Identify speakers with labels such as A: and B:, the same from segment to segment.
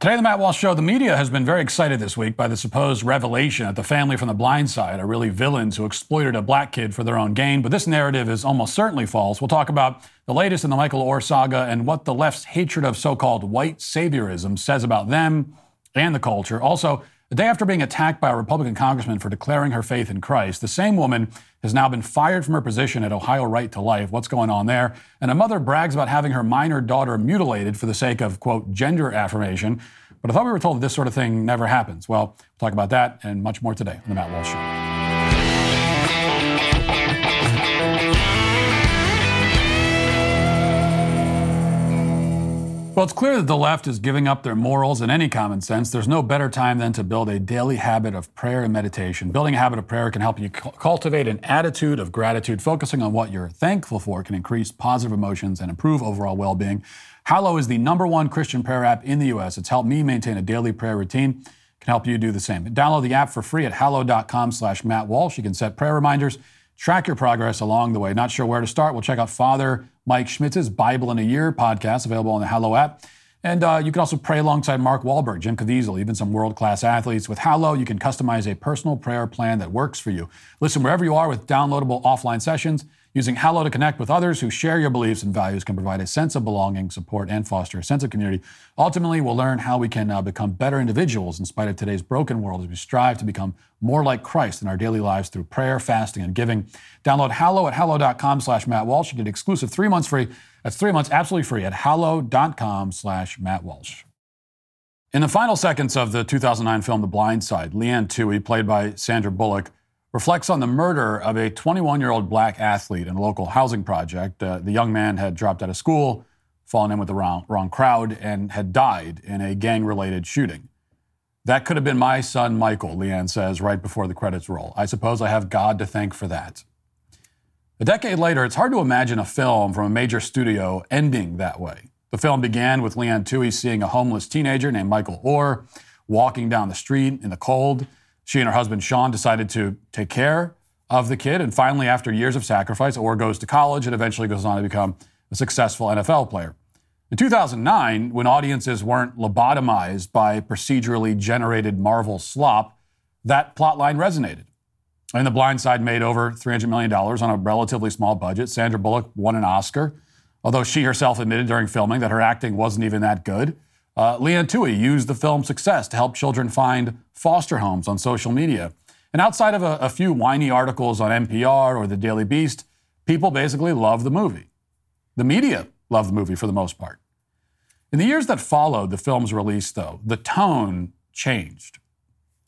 A: Today, the Matt Walsh Show, the media has been very excited this week by the supposed revelation that the family from the blind side are really villains who exploited a black kid for their own gain. But this narrative is almost certainly false. We'll talk about the latest in the Michael Oher saga and what the left's hatred of so called white saviorism says about them and the culture. Also, the day after being attacked by a Republican congressman for declaring her faith in Christ, the same woman has now been fired from her position at Ohio Right to Life. What's going on there? And a mother brags about having her minor daughter mutilated for the sake of, quote, gender affirmation. But I thought we were told that this sort of thing never happens. Well, we'll talk about that and much more today on The Matt Walsh Show. Well, it's clear that the left is giving up their morals and any common sense. There's no better time than to build a daily habit of prayer and meditation. Building a habit of prayer can help you cultivate an attitude of gratitude. Focusing on what you're thankful for can increase positive emotions and improve overall well being. Hallow is the number one Christian prayer app in the U.S. It's helped me maintain a daily prayer routine. Can help you do the same. Download the app for free at hallow.com slash Matt Walsh. You can set prayer reminders, track your progress along the way. Not sure where to start? We'll check out Father Mike Schmitz's Bible in a Year podcast, available on the Hallow app. And uh, you can also pray alongside Mark Wahlberg, Jim Caviezel, even some world class athletes. With Hallow, you can customize a personal prayer plan that works for you. Listen wherever you are with downloadable offline sessions. Using Hallow to connect with others who share your beliefs and values can provide a sense of belonging, support, and foster a sense of community. Ultimately, we'll learn how we can uh, become better individuals in spite of today's broken world as we strive to become more like Christ in our daily lives through prayer, fasting, and giving. Download Hallow at hallow.com slash Matt Walsh. You get exclusive three months free. That's three months absolutely free at hallow.com slash Matt Walsh. In the final seconds of the 2009 film The Blind Side, Leigh Anne Tuohy, played by Sandra Bullock, reflects on the murder of a 21 year old black athlete in a local housing project. Uh, the young man had dropped out of school, fallen in with the wrong, wrong crowd, and had died in a gang related shooting. That could have been my son, Michael, Leigh Anne says right before the credits roll. I suppose I have God to thank for that. A decade later, it's hard to imagine a film from a major studio ending that way. The film began with Leigh Anne Tuohy seeing a homeless teenager named Michael Oher walking down the street in the cold. She and her husband Sean decided to take care of the kid. And finally, after years of sacrifice, Oher goes to college and eventually goes on to become a successful NFL player. In 2009, when audiences weren't lobotomized by procedurally generated Marvel slop, that plotline resonated. And The Blind Side made over $300 million on a relatively small budget. Sandra Bullock won an Oscar, although she herself admitted during filming that her acting wasn't even that good. Uh, Tuohy used the film's success to help children find foster homes on social media. And outside of a, a few whiny articles on NPR or the Daily Beast, people basically love the movie. The media loved the movie for the most part. In the years that followed the film's release, though, the tone changed.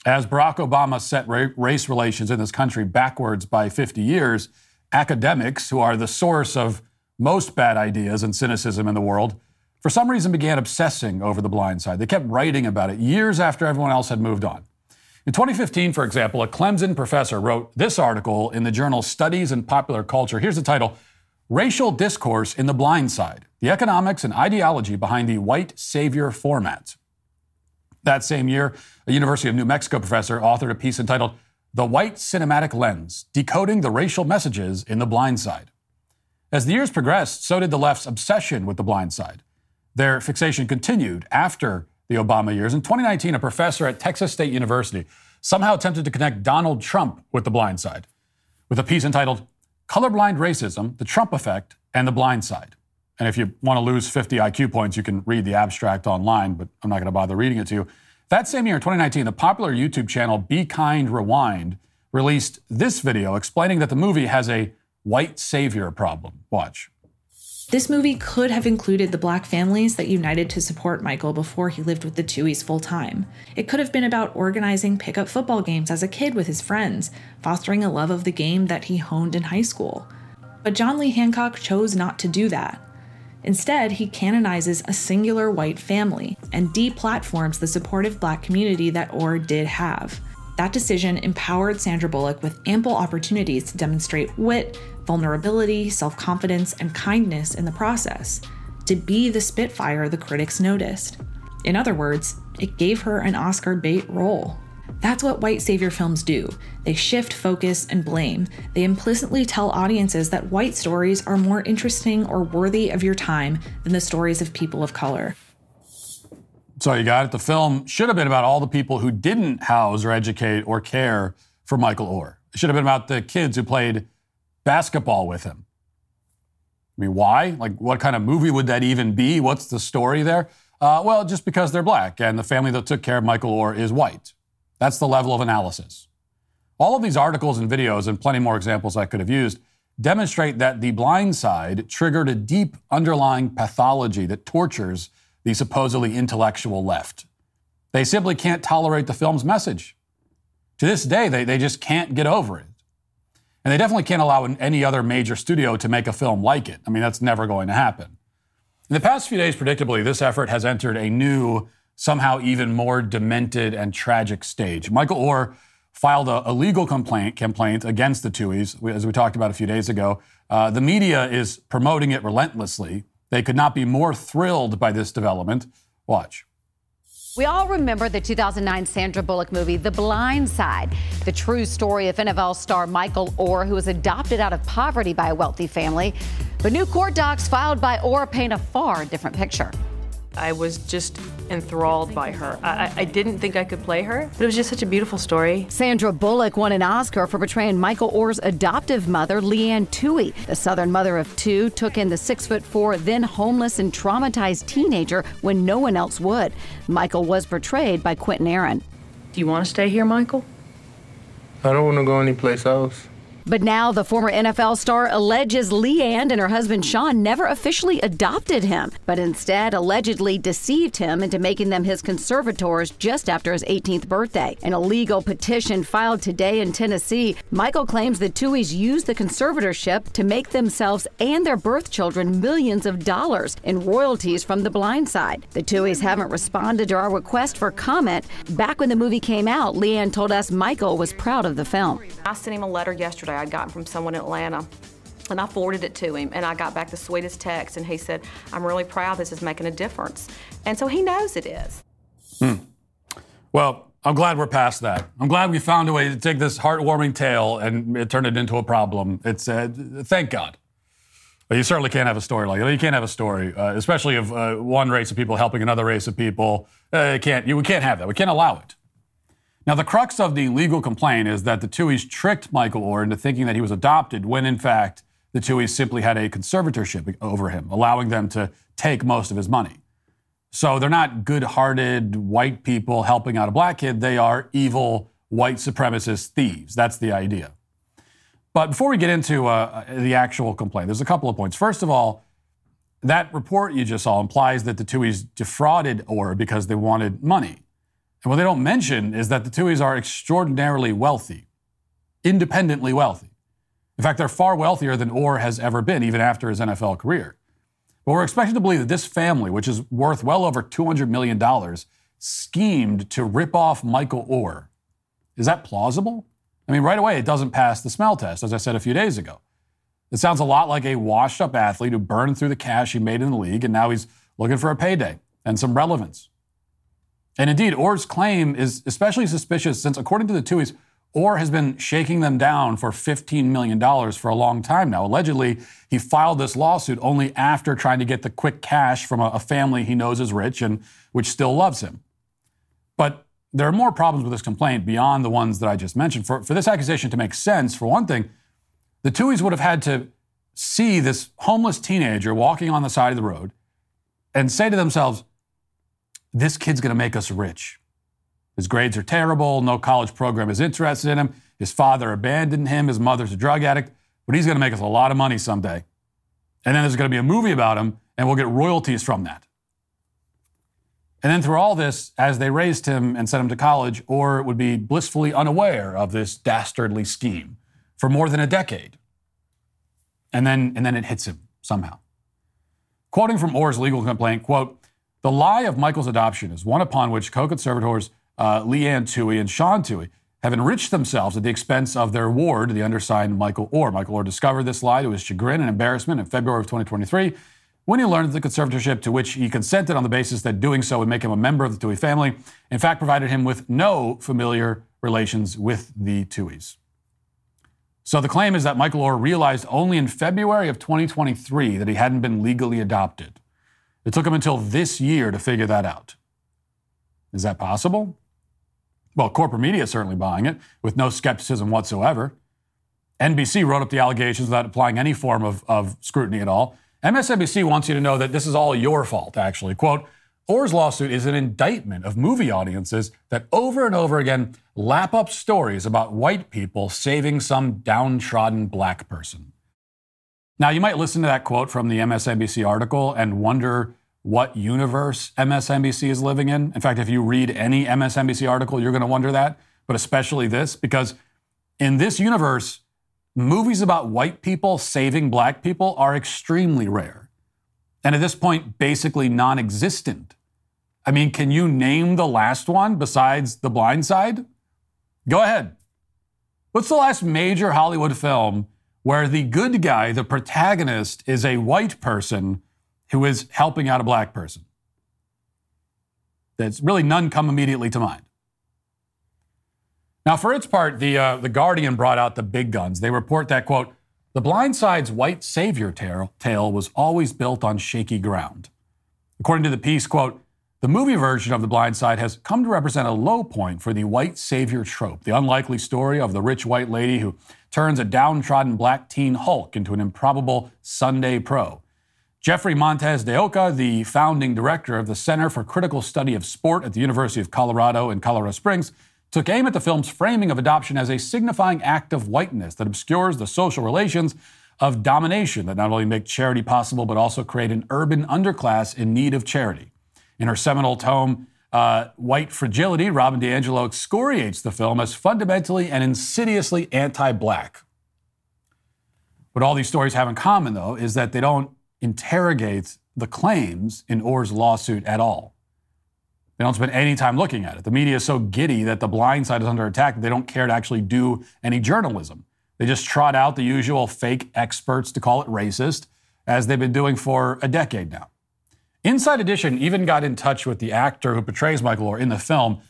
A: As Barack Obama set ra- race relations in this country backwards by 50 years, academics, who are the source of most bad ideas and cynicism in the world, for some reason began obsessing over the blind side. They kept writing about it years after everyone else had moved on. In 2015, for example, a Clemson professor wrote this article in the journal Studies in Popular Culture. Here's the title Racial Discourse in the Blind Side The Economics and Ideology Behind the White Savior Format. That same year, a University of New Mexico professor authored a piece entitled The White Cinematic Lens Decoding the Racial Messages in the Blind Side. As the years progressed, so did the left's obsession with the blind side. Their fixation continued after the Obama years. In 2019, a professor at Texas State University somehow attempted to connect Donald Trump with the blind side with a piece entitled Colorblind Racism, the Trump Effect, and the Blind Side. And if you want to lose 50 IQ points, you can read the abstract online, but I'm not going to bother reading it to you. That same year, in 2019, the popular YouTube channel Be Kind Rewind released this video explaining that the movie has a white savior problem. Watch.
B: This movie could have included the black families that united to support Michael before he lived with the Tuohys full time. It could have been about organizing pickup football games as a kid with his friends, fostering a love of the game that he honed in high school. But John Lee Hancock chose not to do that. Instead, he canonizes a singular white family and deplatforms the supportive black community that Oher did have. That decision empowered Sandra Bullock with ample opportunities to demonstrate wit, vulnerability, self confidence, and kindness in the process, to be the Spitfire the critics noticed. In other words, it gave her an Oscar bait role. That's what white savior films do. They shift focus and blame. They implicitly tell audiences that white stories are more interesting or worthy of your time than the stories of people of color.
A: So you got it. The film should have been about all the people who didn't house or educate or care for Michael Oher. It should have been about the kids who played basketball with him. I mean, why? Like, what kind of movie would that even be? What's the story there? Uh, well, just because they're black and the family that took care of Michael Oher is white. That's the level of analysis. All of these articles and videos, and plenty more examples I could have used, demonstrate that the blind side triggered a deep underlying pathology that tortures the supposedly intellectual left. They simply can't tolerate the film's message. To this day, they, they just can't get over it. And they definitely can't allow any other major studio to make a film like it. I mean, that's never going to happen. In the past few days, predictably, this effort has entered a new, somehow even more demented and tragic stage. Michael Oher filed a, a legal complaint, complaint against the Tuohys, as we talked about a few days ago. Uh, the media is promoting it relentlessly. They could not be more thrilled by this development. Watch.
C: We all remember the 2009 Sandra Bullock movie, The Blind Side, the true story of NFL star Michael Oher, who was adopted out of poverty by a wealthy family. But new court docs filed by Oher paint a far different picture.
D: I was just enthralled by her. I, I, didn't think I could play her, but it was just such a beautiful story.
C: Sandra Bullock won an Oscar for portraying Michael Oher's adoptive mother, Leigh Anne Tuohy. The Southern mother of two took in the six foot four, then homeless and traumatized teenager when no one else would. Michael was portrayed by Quinton Aaron.
D: Do you want to stay here, Michael?
E: I don't want to go anyplace else.
C: But now the former NFL star alleges Leigh Anne and her husband Sean never officially adopted him, but instead allegedly deceived him into making them his conservators just after his 18th birthday. In a legal petition filed today in Tennessee, Michael claims the Tuohys used the conservatorship to make themselves and their birth children millions of dollars in royalties from the blind side. The Tuohys haven't responded to our request for comment. Back when the movie came out, Leigh Anne told us Michael was proud of the film.
D: I sent him a letter yesterday I'd gotten from someone in Atlanta. And I forwarded it to him, and I got back the sweetest text, and he said, I'm really proud this is making a difference. And so he knows it is.
A: Hmm. Well, I'm glad we're past that. I'm glad we found a way to take this heartwarming tale and it turned it into a problem. It's uh, thank God. But you certainly can't have a story like that. You can't have a story, uh, especially of uh, one race of people helping another race of people. Uh, can't you? We can't have that. We can't allow it. Now, the crux of the legal complaint is that the Tuohys tricked Michael Oher into thinking that he was adopted when, in fact, the Tuohys simply had a conservatorship over him, allowing them to take most of his money. So they're not good hearted white people helping out a black kid. They are evil white supremacist thieves. That's the idea. But before we get into uh, the actual complaint, there's a couple of points. First of all, that report you just saw implies that the Tuohys defrauded Oher because they wanted money. And what they don't mention is that the Tuohys are extraordinarily wealthy, independently wealthy. In fact, they're far wealthier than Oher has ever been, even after his NFL career. But we're expected to believe that this family, which is worth well over $200 million, schemed to rip off Michael Oher. Is that plausible? I mean, right away, it doesn't pass the smell test, as I said a few days ago. It sounds a lot like a washed up athlete who burned through the cash he made in the league, and now he's looking for a payday and some relevance. And indeed, Oher's claim is especially suspicious since, according to the Tuohys, Oher has been shaking them down for $15 million for a long time now. Allegedly, he filed this lawsuit only after trying to get the quick cash from a, family he knows is rich and which still loves him. But there are more problems with this complaint beyond the ones that I just mentioned. For, for this accusation to make sense, for one thing, the Tuohys would have had to see this homeless teenager walking on the side of the road and say to themselves, this kid's going to make us rich. His grades are terrible. No college program is interested in him. His father abandoned him. His mother's a drug addict. But he's going to make us a lot of money someday. And then there's going to be a movie about him, and we'll get royalties from that. And then through all this, as they raised him and sent him to college, Oher would be blissfully unaware of this dastardly scheme for more than a decade. And then, and then it hits him somehow. Quoting from Oher's legal complaint, quote, the lie of Michael's adoption is one upon which co-conservators uh, Leigh Anne Tuohy and Sean Tuohy have enriched themselves at the expense of their ward, the undersigned Michael Oher. Michael Oher discovered this lie to his chagrin and embarrassment in February of 2023 when he learned that the conservatorship to which he consented on the basis that doing so would make him a member of the Tuohy family, in fact, provided him with no familiar relations with the Tuohys. So the claim is that Michael Oher realized only in February of 2023 that he hadn't been legally adopted. It took him until this year to figure that out. Is that possible? Well, corporate media is certainly buying it with no skepticism whatsoever. NBC wrote up the allegations without applying any form of, of scrutiny at all. MSNBC wants you to know that this is all your fault, actually. Quote, Oher's lawsuit is an indictment of movie audiences that over and over again lap up stories about white people saving some downtrodden black person. Now, you might listen to that quote from the MSNBC article and wonder what universe MSNBC is living in. In fact, if you read any MSNBC article, you're going to wonder that, but especially this, because in this universe, movies about white people saving black people are extremely rare. And at this point, basically non existent. I mean, can you name the last one besides The Blind Side? Go ahead. What's the last major Hollywood film where the good guy, the protagonist, is a white person who is helping out a black person? That's really none come immediately to mind. Now, for its part, the, uh, the Guardian brought out the big guns. They report that, quote, the blind side's white savior tale was always built on shaky ground. According to the piece, quote, the movie version of The Blind Side has come to represent a low point for the white savior trope, the unlikely story of the rich white lady who turns a downtrodden black teen Hulk into an improbable Sunday pro. Jeffrey Montez de Oca, the founding director of the Center for Critical Study of Sport at the University of Colorado in Colorado Springs, took aim at the film's framing of adoption as a signifying act of whiteness that obscures the social relations of domination that not only make charity possible but also create an urban underclass in need of charity. In her seminal tome, uh, White Fragility, Robin DiAngelo excoriates the film as fundamentally and insidiously anti black. What all these stories have in common, though, is that they don't interrogate the claims in Oher's lawsuit at all. They don't spend any time looking at it. The media is so giddy that the blind side is under attack that they don't care to actually do any journalism. They just trot out the usual fake experts to call it racist, as they've been doing for a decade now. Inside Edition even got in touch with the actor who portrays Michael Oher in the film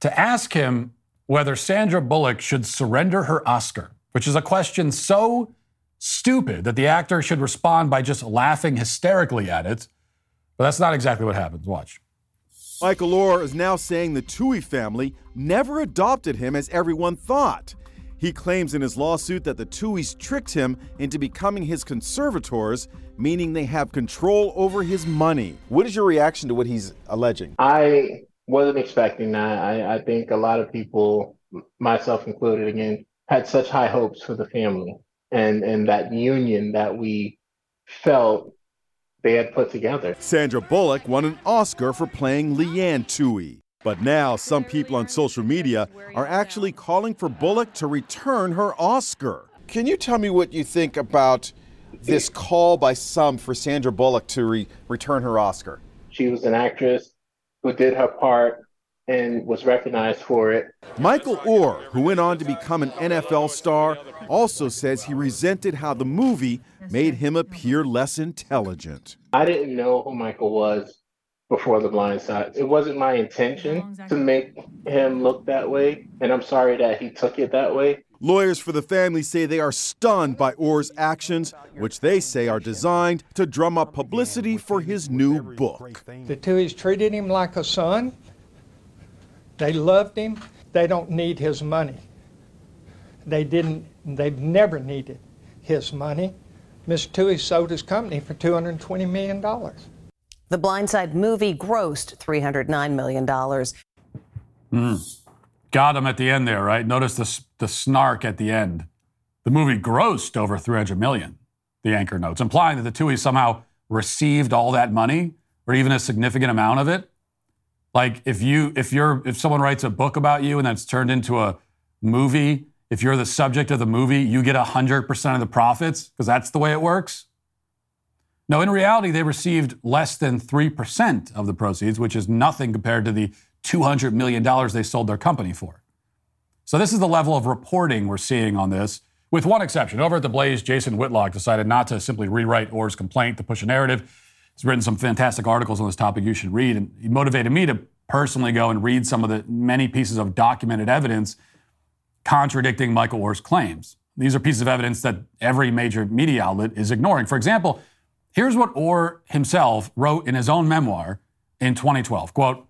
A: to ask him whether Sandra Bullock should surrender her Oscar, which is a question so stupid that the actor should respond by just laughing hysterically at it. But that's not exactly what happens. Watch.
F: Michael Oher is now saying the Tuohy family never adopted him as everyone thought. He claims in his lawsuit that the Tuohys tricked him into becoming his conservators, meaning they have control over his money.
G: What is your reaction to what he's alleging?
E: I wasn't expecting that. I, I think a lot of people, myself included, again, had such high hopes for the family and, and that union that we felt they had put together.
F: Sandra Bullock won an Oscar for playing Leigh Anne Tuohy. But now, some people on social media are actually calling for Bullock to return her Oscar.
G: Can you tell me what you think about this call by some for Sandra Bullock to re- return her Oscar?
E: She was an actress who did her part and was recognized for it.
F: Michael Oher, who went on to become an NFL star, also says he resented how the movie made him appear less intelligent.
E: I didn't know who Michael was before the blind side. It wasn't my intention to make him look that way, and I'm sorry that he took it that way.
F: Lawyers for the family say they are stunned by Oher's actions, which they say are designed to drum up publicity for his new book.
H: The Tuohys treated him like a son. They loved him. They don't need his money. They didn't, they've never needed his money. Mr. Tuohy sold his company for $220 million.
I: The Blindside movie grossed $309 million.
A: Mm. Got him at the end there, right? Notice the, the snark at the end. The movie grossed over 300 million, the anchor notes, implying that the Tuohys somehow received all that money or even a significant amount of it. Like if you if you're if someone writes a book about you and that's turned into a movie, if you're the subject of the movie, you get 100% of the profits because that's the way it works. No, in reality, they received less than 3% of the proceeds, which is nothing compared to the $200 million they sold their company for. So, this is the level of reporting we're seeing on this, with one exception. Over at The Blaze, Jason Whitlock decided not to simply rewrite Oher's complaint to push a narrative. He's written some fantastic articles on this topic you should read, and he motivated me to personally go and read some of the many pieces of documented evidence contradicting Michael Oher's claims. These are pieces of evidence that every major media outlet is ignoring. For example, Here's what Oher himself wrote in his own memoir in 2012. Quote,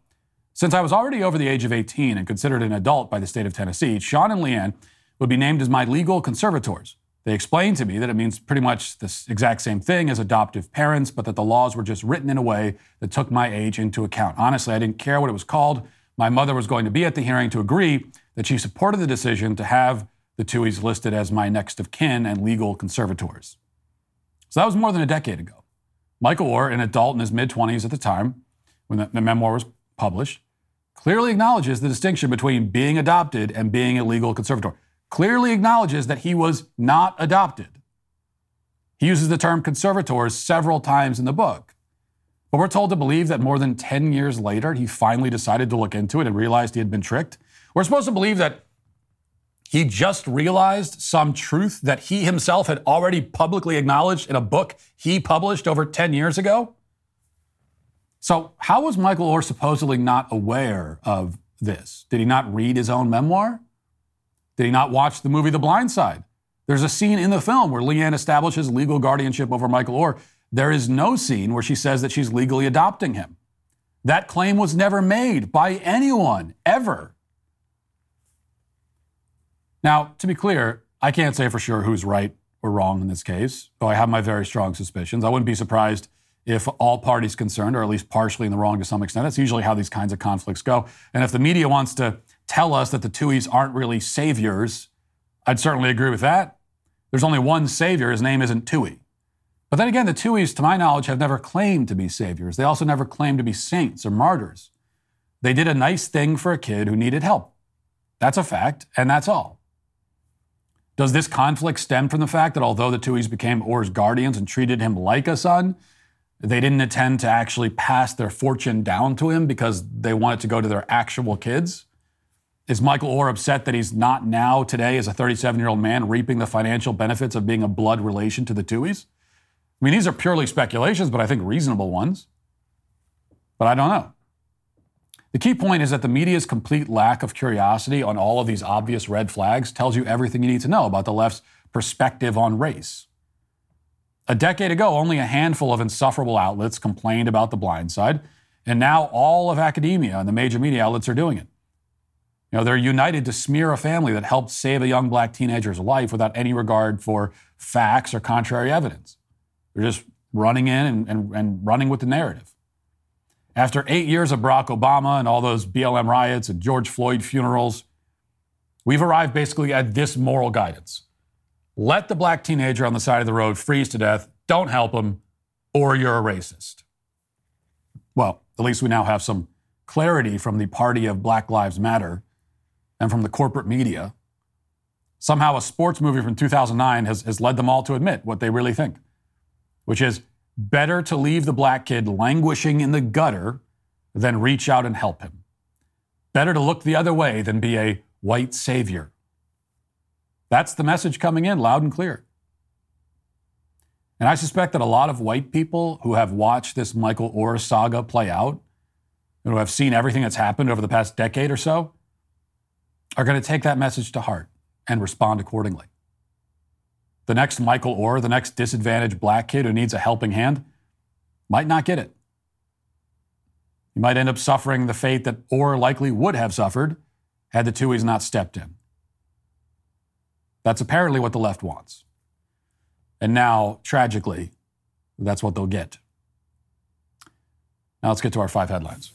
A: Since I was already over the age of 18 and considered an adult by the state of Tennessee, Sean and Leigh Anne would be named as my legal conservators. They explained to me that it means pretty much the exact same thing as adoptive parents, but that the laws were just written in a way that took my age into account. Honestly, I didn't care what it was called. My mother was going to be at the hearing to agree that she supported the decision to have the Tuohys listed as my next of kin and legal conservators. So that was more than a decade ago. Michael Oher, an adult in his mid 20s at the time, when the, the memoir was published, clearly acknowledges the distinction between being adopted and being a legal conservator clearly acknowledges that he was not adopted. He uses the term conservators several times in the book. But we're told to believe that more than 10 years later, he finally decided to look into it and realized he had been tricked. We're supposed to believe that he just realized some truth that he himself had already publicly acknowledged in a book he published over 10 years ago. So, how was Michael Oher supposedly not aware of this? Did he not read his own memoir? Did he not watch the movie The Blind Side? There's a scene in the film where Leigh Anne establishes legal guardianship over Michael Oher. There is no scene where she says that she's legally adopting him. That claim was never made by anyone, ever. Now, to be clear, I can't say for sure who's right or wrong in this case, though I have my very strong suspicions. I wouldn't be surprised if all parties concerned are at least partially in the wrong to some extent. That's usually how these kinds of conflicts go. And if the media wants to tell us that the Tuohys aren't really saviors, I'd certainly agree with that. There's only one savior, his name isn't Tuohy. But then again, the Tuohys, to my knowledge, have never claimed to be saviors. They also never claimed to be saints or martyrs. They did a nice thing for a kid who needed help. That's a fact, and that's all. Does this conflict stem from the fact that although the Tuohys became Oher's guardians and treated him like a son, they didn't intend to actually pass their fortune down to him because they wanted to go to their actual kids? Is Michael Oher upset that he's not now, today, as a 37 year old man, reaping the financial benefits of being a blood relation to the Tuohys? I mean, these are purely speculations, but I think reasonable ones. But I don't know. The key point is that the media's complete lack of curiosity on all of these obvious red flags tells you everything you need to know about the left's perspective on race. A decade ago, only a handful of insufferable outlets complained about the blind side, and now all of academia and the major media outlets are doing it. You know, they're united to smear a family that helped save a young black teenager's life without any regard for facts or contrary evidence. They're just running in and, and, and running with the narrative. After eight years of Barack Obama and all those BLM riots and George Floyd funerals, we've arrived basically at this moral guidance. Let the black teenager on the side of the road freeze to death. Don't help him, or you're a racist. Well, at least we now have some clarity from the party of Black Lives Matter and from the corporate media. Somehow, a sports movie from 2009 has, has led them all to admit what they really think, which is better to leave the black kid languishing in the gutter than reach out and help him. Better to look the other way than be a white savior. That's the message coming in loud and clear. And I suspect that a lot of white people who have watched this Michael Oher saga play out, and who have seen everything that's happened over the past decade or so, are going to take that message to heart and respond accordingly. The next Michael Oher, the next disadvantaged black kid who needs a helping hand, might not get it. He might end up suffering the fate that Oher likely would have suffered had the Tuohys not stepped in. That's apparently what the left wants. And now, tragically, that's what they'll get. Now let's get to our five headlines.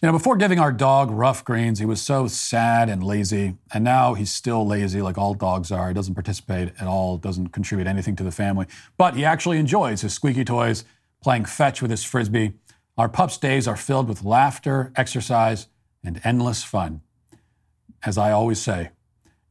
A: You know, before giving our dog Ruff Greens, he was so sad and lazy. And now he's still lazy, like all dogs are. He doesn't participate at all, doesn't contribute anything to the family. But he actually enjoys his squeaky toys, playing fetch with his frisbee. Our pup's days are filled with laughter, exercise, and endless fun. As I always say,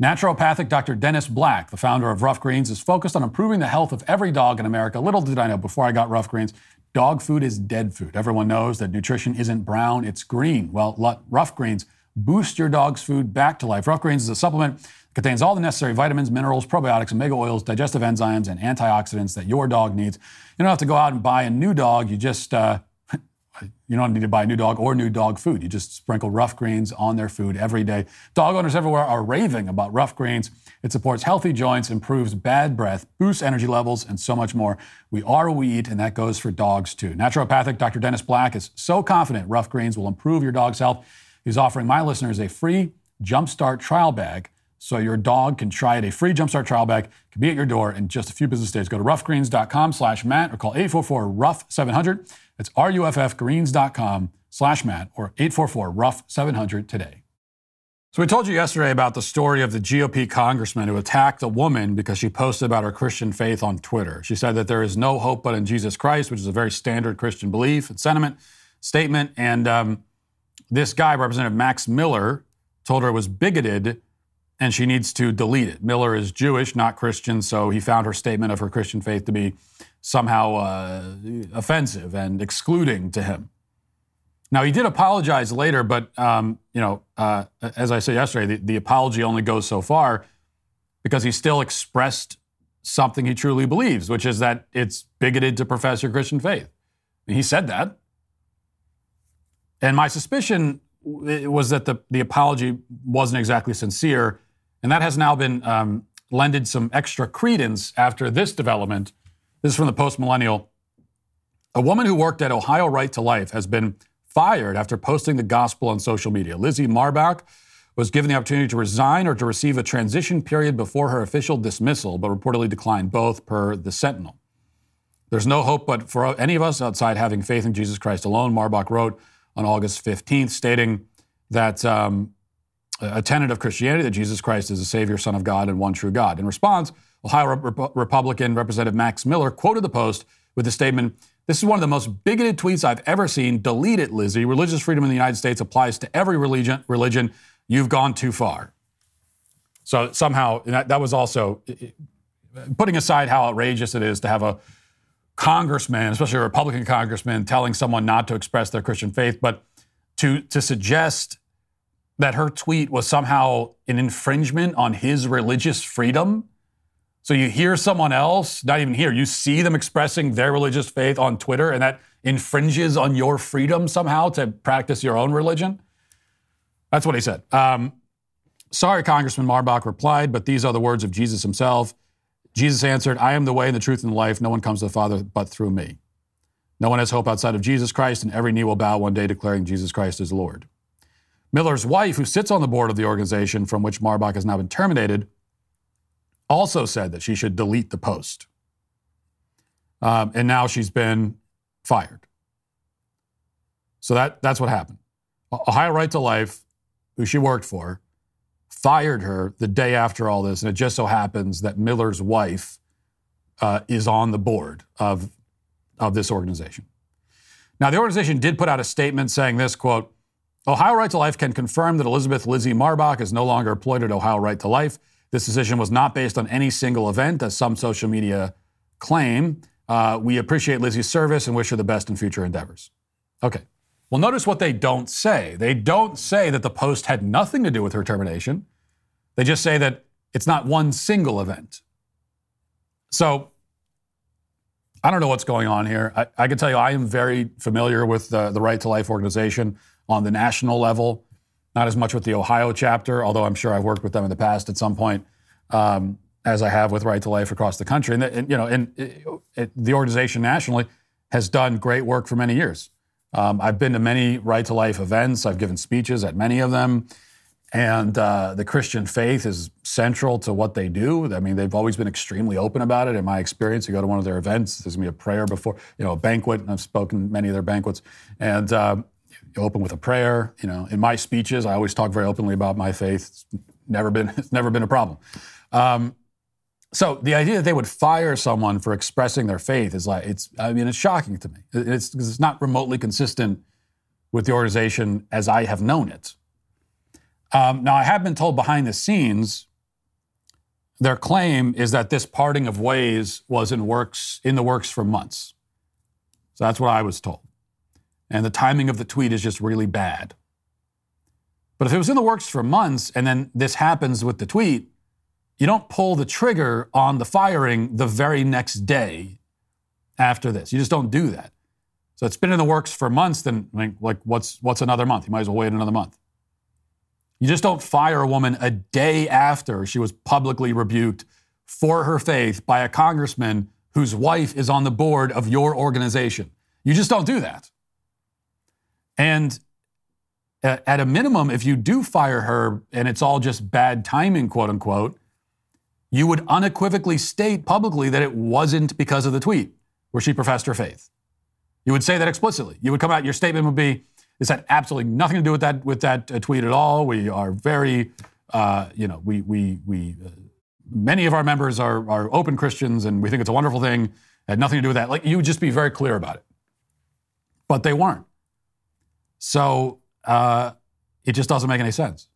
A: naturopathic Dr. Dennis Black, the founder of Ruff Greens, is focused on improving the health of every dog in America. Little did I know before I got Ruff Greens Dog food is dead food. Everyone knows that nutrition isn't brown, it's green. Well, Ruff Greens boost your dog's food back to life. Ruff Greens is a supplement that contains all the necessary vitamins, minerals, probiotics, omega oils, digestive enzymes, and antioxidants that your dog needs. You don't have to go out and buy a new dog. You just uh, you don't need to buy a new dog or new dog food. You just sprinkle Ruff Greens on their food every day. Dog owners everywhere are raving about Ruff Greens. It supports healthy joints, improves bad breath, boosts energy levels, and so much more. We are what we eat, and that goes for dogs too. Naturopathic Dr. Dennis Black is so confident Ruff Greens will improve your dog's health. He's offering my listeners a free Jumpstart trial bag so your dog can try it. A free Jumpstart trial bag can be at your door in just a few business days. Go to ruffgreens.com slash Matt or call 844-RUFF-700. That's ruffgreens.com slash Matt or 844-RUFF-700 today. So we told you yesterday about the story of the GOP congressman who attacked a woman because she posted about her Christian faith on Twitter. She said that there is no hope but in Jesus Christ, which is a very standard Christian belief and sentiment statement. And um, this guy, Representative Max Miller, told her it was bigoted and she needs to delete it. Miller is Jewish, not Christian, so he found her statement of her Christian faith to be somehow uh, offensive and excluding to him. Now he did apologize later, but um, you know, uh, as I said yesterday, the, the apology only goes so far because he still expressed something he truly believes, which is that it's bigoted to profess your Christian faith. He said that. And my suspicion was that the, the apology wasn't exactly sincere. And that has now been um, lended some extra credence after this development. This is from the Post Millennial. A woman who worked at Ohio Right to Life has been fired after posting the gospel on social media. Lizzie Marbach was given the opportunity to resign or to receive a transition period before her official dismissal, but reportedly declined both per the Sentinel. There's no hope but for any of us outside having faith in Jesus Christ alone, Marbach wrote on August 15th, stating that um, a tenet of Christianity that Jesus Christ is the Savior, Son of God, and one true God. In response, Ohio Rep- Republican Representative Max Miller quoted the Post with the statement This is one of the most bigoted tweets I've ever seen. Delete it, Lizzie. Religious freedom in the United States applies to every religion. religion. You've gone too far. So somehow, that, that was also putting aside how outrageous it is to have a congressman, especially a Republican congressman, telling someone not to express their Christian faith, but to, to suggest that her tweet was somehow an infringement on his religious freedom. So you hear someone else, not even here, you see them expressing their religious faith on Twitter, and that infringes on your freedom somehow to practice your own religion. That's what he said. Um, Sorry, Congressman Marbach replied, but these are the words of Jesus himself. Jesus answered, I am the way and the truth and the life. No one comes to the Father but through me. No one has hope outside of Jesus Christ, and every knee will bow one day declaring Jesus Christ is Lord. Miller's wife, who sits on the board of the organization from which Marbach has now been terminated, also said that she should delete the post. Um, and now she's been fired. So that, that's what happened. Ohio Right to Life, who she worked for, fired her the day after all this. And it just so happens that Miller's wife uh, is on the board of, of this organization. Now, the organization did put out a statement saying this quote, Ohio Right to Life can confirm that Elizabeth Lizzie Marbach is no longer employed at Ohio Right to Life. This decision was not based on any single event, as some social media claim. Uh, we appreciate Lizzie's service and wish her the best in future endeavors. Okay. Well, notice what they don't say. They don't say that the post had nothing to do with her termination. They just say that it's not one single event. So I don't know what's going on here. I, I can tell you I am very familiar with the, the Right to Life organization on the national level, not as much with the Ohio chapter, although I'm sure I've worked with them in the past at some point, um, as I have with Right to Life across the country. And, and you know, and it, it, the organization nationally has done great work for many years. Um, I've been to many Right to Life events. I've given speeches at many of them. And uh, the Christian faith is central to what they do. I mean, they've always been extremely open about it. In my experience, you go to one of their events, there's gonna be a prayer before, you know, a banquet. And I've spoken many of their banquets, and you open with a prayer. You know, in my speeches, I always talk very openly about my faith. It's never been it's never been a problem. Um, so the idea that they would fire someone for expressing their faith is like it's. I mean, it's shocking to me. It's because it's not remotely consistent with the organization as I have known it. Um, now, I have been told behind the scenes. Their claim is that this parting of ways was in works in the works for months. So that's what I was told and the timing of the tweet is just really bad. But if it was in the works for months and then this happens with the tweet, you don't pull the trigger on the firing the very next day after this. You just don't do that. So it's been in the works for months. Then, like, what's what's another month? You might as well wait another month. You just don't fire a woman a day after she was publicly rebuked for her faith by a congressman whose wife is on the board of your organization. You just don't do that. And at a minimum, if you do fire her and it's all just bad timing, quote unquote, you would unequivocally state publicly that it wasn't because of the tweet where she professed her faith. You would say that explicitly. You would come out, your statement would be, this had absolutely nothing to do with that, with that uh, tweet at all. We are very, uh, you know, we, we, we, uh, many of our members are, are open Christians and we think it's a wonderful thing. It had nothing to do with that. Like, you would just be very clear about it. But they weren't. So uh, it just doesn't make any sense.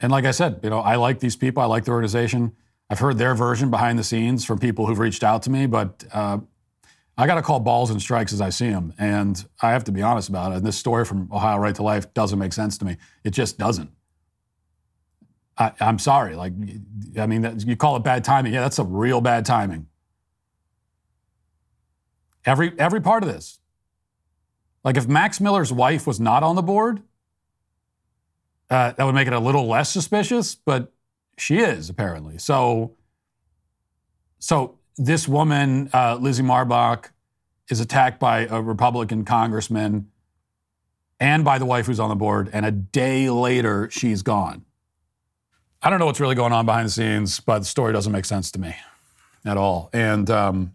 A: And like I said, you know, I like these people. I like the organization. I've heard their version behind the scenes from people who've reached out to me, but uh, I got to call balls and strikes as I see them. And I have to be honest about it. And this story from Ohio Right to Life doesn't make sense to me. It just doesn't. I, am sorry. Like, I mean, you call it bad timing. Yeah, that's a real bad timing. Every every part of this. Like, if Max Miller's wife was not on the board, uh, that would make it a little less suspicious, but she is apparently. So, so this woman, uh, Lizzie Marbach, is attacked by a Republican congressman and by the wife who's on the board, and a day later she's gone. I don't know what's really going on behind the scenes, but the story doesn't make sense to me at all. And um,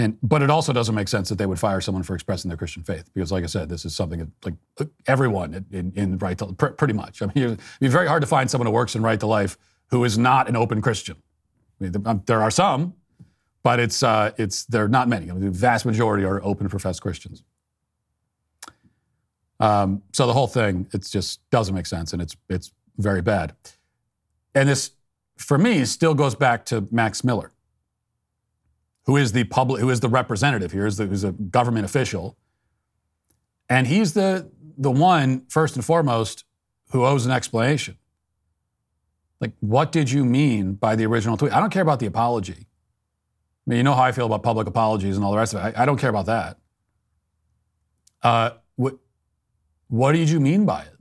A: and, but it also doesn't make sense that they would fire someone for expressing their Christian faith because, like I said, this is something that like everyone in, in right to pr- pretty much. I mean, it'd be very hard to find someone who works in right to life who is not an open Christian. I mean, um, there are some, but it's uh, it's there are not many. I mean, the vast majority are open professed Christians. Um, so the whole thing, it just doesn't make sense, and it's it's very bad. And this, for me, still goes back to Max Miller who is the public, who is the representative here, is the, who's a government official, and he's the the one first and foremost who owes an explanation. Like, what did you mean by the original tweet? I don't care about the apology. I mean, you know how I feel about public apologies and all the rest of it. I, I don't care about that. Uh, what what did you mean by it?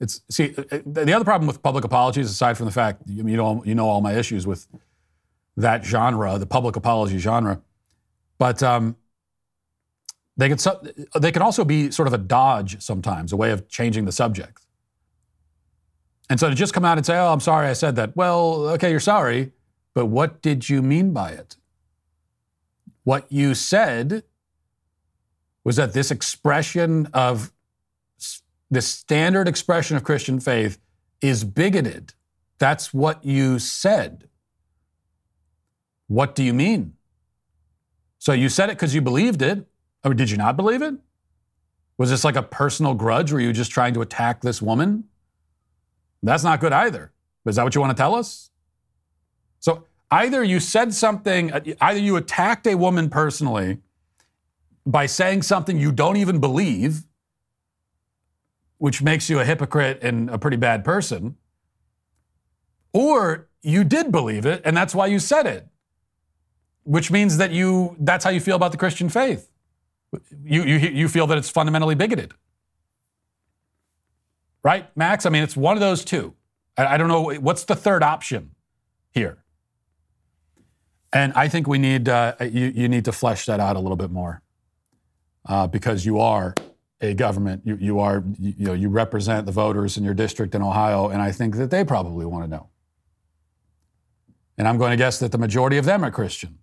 A: It's see uh, uh, the other problem with public apologies, aside from the fact you know you know all my issues with that genre, the public apology genre. But um, they can they can also be sort of a dodge sometimes, a way of changing the subject. And so to just come out and say, "Oh, I'm sorry, I said that." Well, okay, you're sorry, but what did you mean by it? What you said was that this expression of this standard expression of Christian faith is bigoted. That's what you said. What do you mean? So you said it because you believed it. Or did you not believe it? Was this like a personal grudge? Were you just trying to attack this woman? That's not good either. Is that what you want to tell us? So either you said something, uh, either you attacked a woman personally by saying something you don't even believe, which makes you a hypocrite and a pretty bad person, or you did believe it and that's why you said it which means that you that's how you feel about the Christian faith. You, you, you feel that it's fundamentally bigoted. Right, Max? I mean, it's one of those two. I, I don't know. What's the third option here? And I think we need, uh, you, you need to flesh that out a little bit more uh, because you are a government. You, you are, you, you know, you represent the voters in your district in Ohio, and I think that they probably want to know. And I'm going to guess that the majority of them are Christian.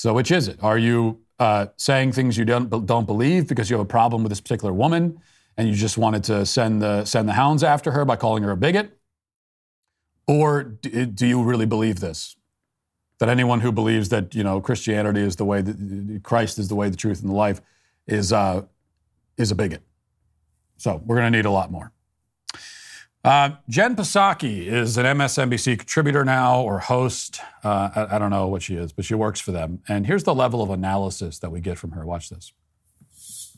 A: So, which is it? Are you uh, saying things you don't don't believe because you have a problem with this particular woman, and you just wanted to send the send the hounds after her by calling her a bigot, or do, do you really believe this? That anyone who believes that you know Christianity is the way that Christ is the way, the truth, and the life is uh, is a bigot. So we're going to need a lot more. Uh, Jen Psaki is an MSNBC contributor now or host. Uh, I, I, don't know what she is, but she works for them. And here's the level of analysis that we get from her. Watch this.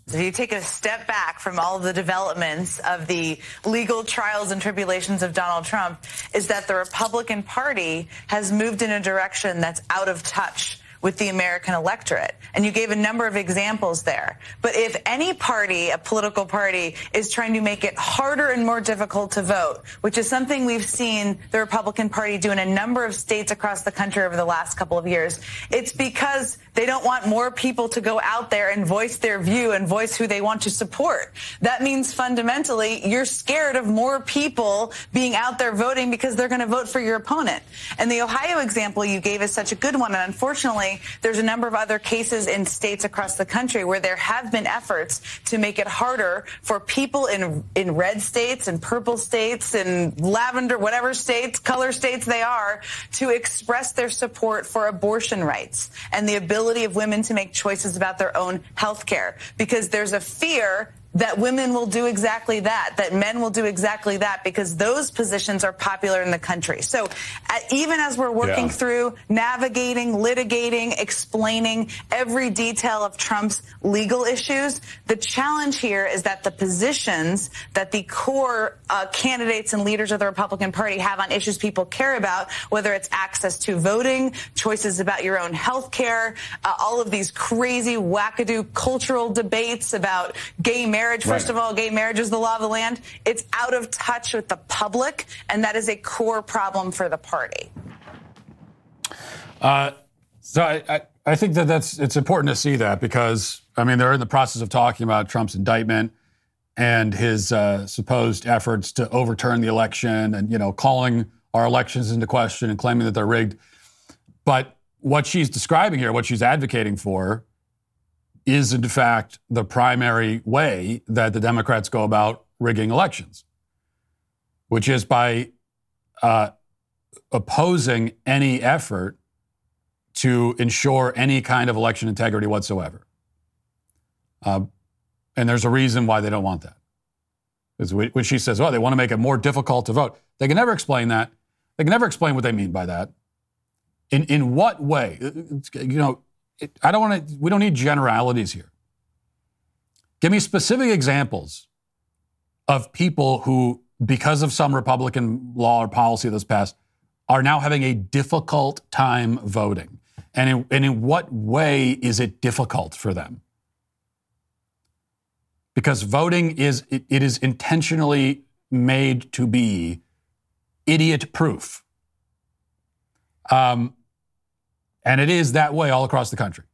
J: So you take a step back from all of the developments of the legal trials and tribulations of Donald Trump, is that the Republican Party has moved in a direction that's out of touch with the American electorate. And you gave a number of examples there. But if any party, a political party, is trying to make it harder and more difficult to vote, which is something we've seen the Republican Party do in a number of states across the country over the last couple of years, it's because they don't want more people to go out there and voice their view and voice who they want to support. That means fundamentally you're scared of more people being out there voting because they're going to vote for your opponent. And the Ohio example you gave is such a good one. And unfortunately, there's a number of other cases in states across the country where there have been efforts to make it harder for people in in red states and purple states and lavender, whatever states, color states they are, to express their support for abortion rights and the ability ability of women to make choices about their own health care. Because there's a fear that women will do exactly that, that men will do exactly that, because those positions are popular in the country. So uh, even as we're working yeah. through navigating, litigating, explaining every detail of Trump's legal issues, the challenge here is that the positions that the core uh, candidates and leaders of the Republican Party have on issues people care about, whether it's access to voting, choices about your own health care, uh, all of these crazy wackadoo cultural debates about gay marriage marriage, first right. of all, gay marriage is the law of the land. It's out of touch with the public, and that is a core problem for the party.
A: Uh, so I, I, I think that that's it's important to see that because I mean they're in the process of talking about Trump's indictment and his uh, supposed efforts to overturn the election and you know calling our elections into question and claiming that they're rigged. But what she's describing here, what she's advocating for, is in fact the primary way that the Democrats go about rigging elections, which is by uh, opposing any effort to ensure any kind of election integrity whatsoever. Uh, and there's a reason why they don't want that. Because when she says, oh, they want to make it more difficult to vote, they can never explain that. They can never explain what they mean by that. In, in what way? You know, I don't want to, we don't need generalities here. Give me specific examples of people who, because of some Republican law or policy that's passed, are now having a difficult time voting. And in, and in what way is it difficult for them? Because voting is, it, it is intentionally made to be idiot proof. Um, and it is that way all across the country.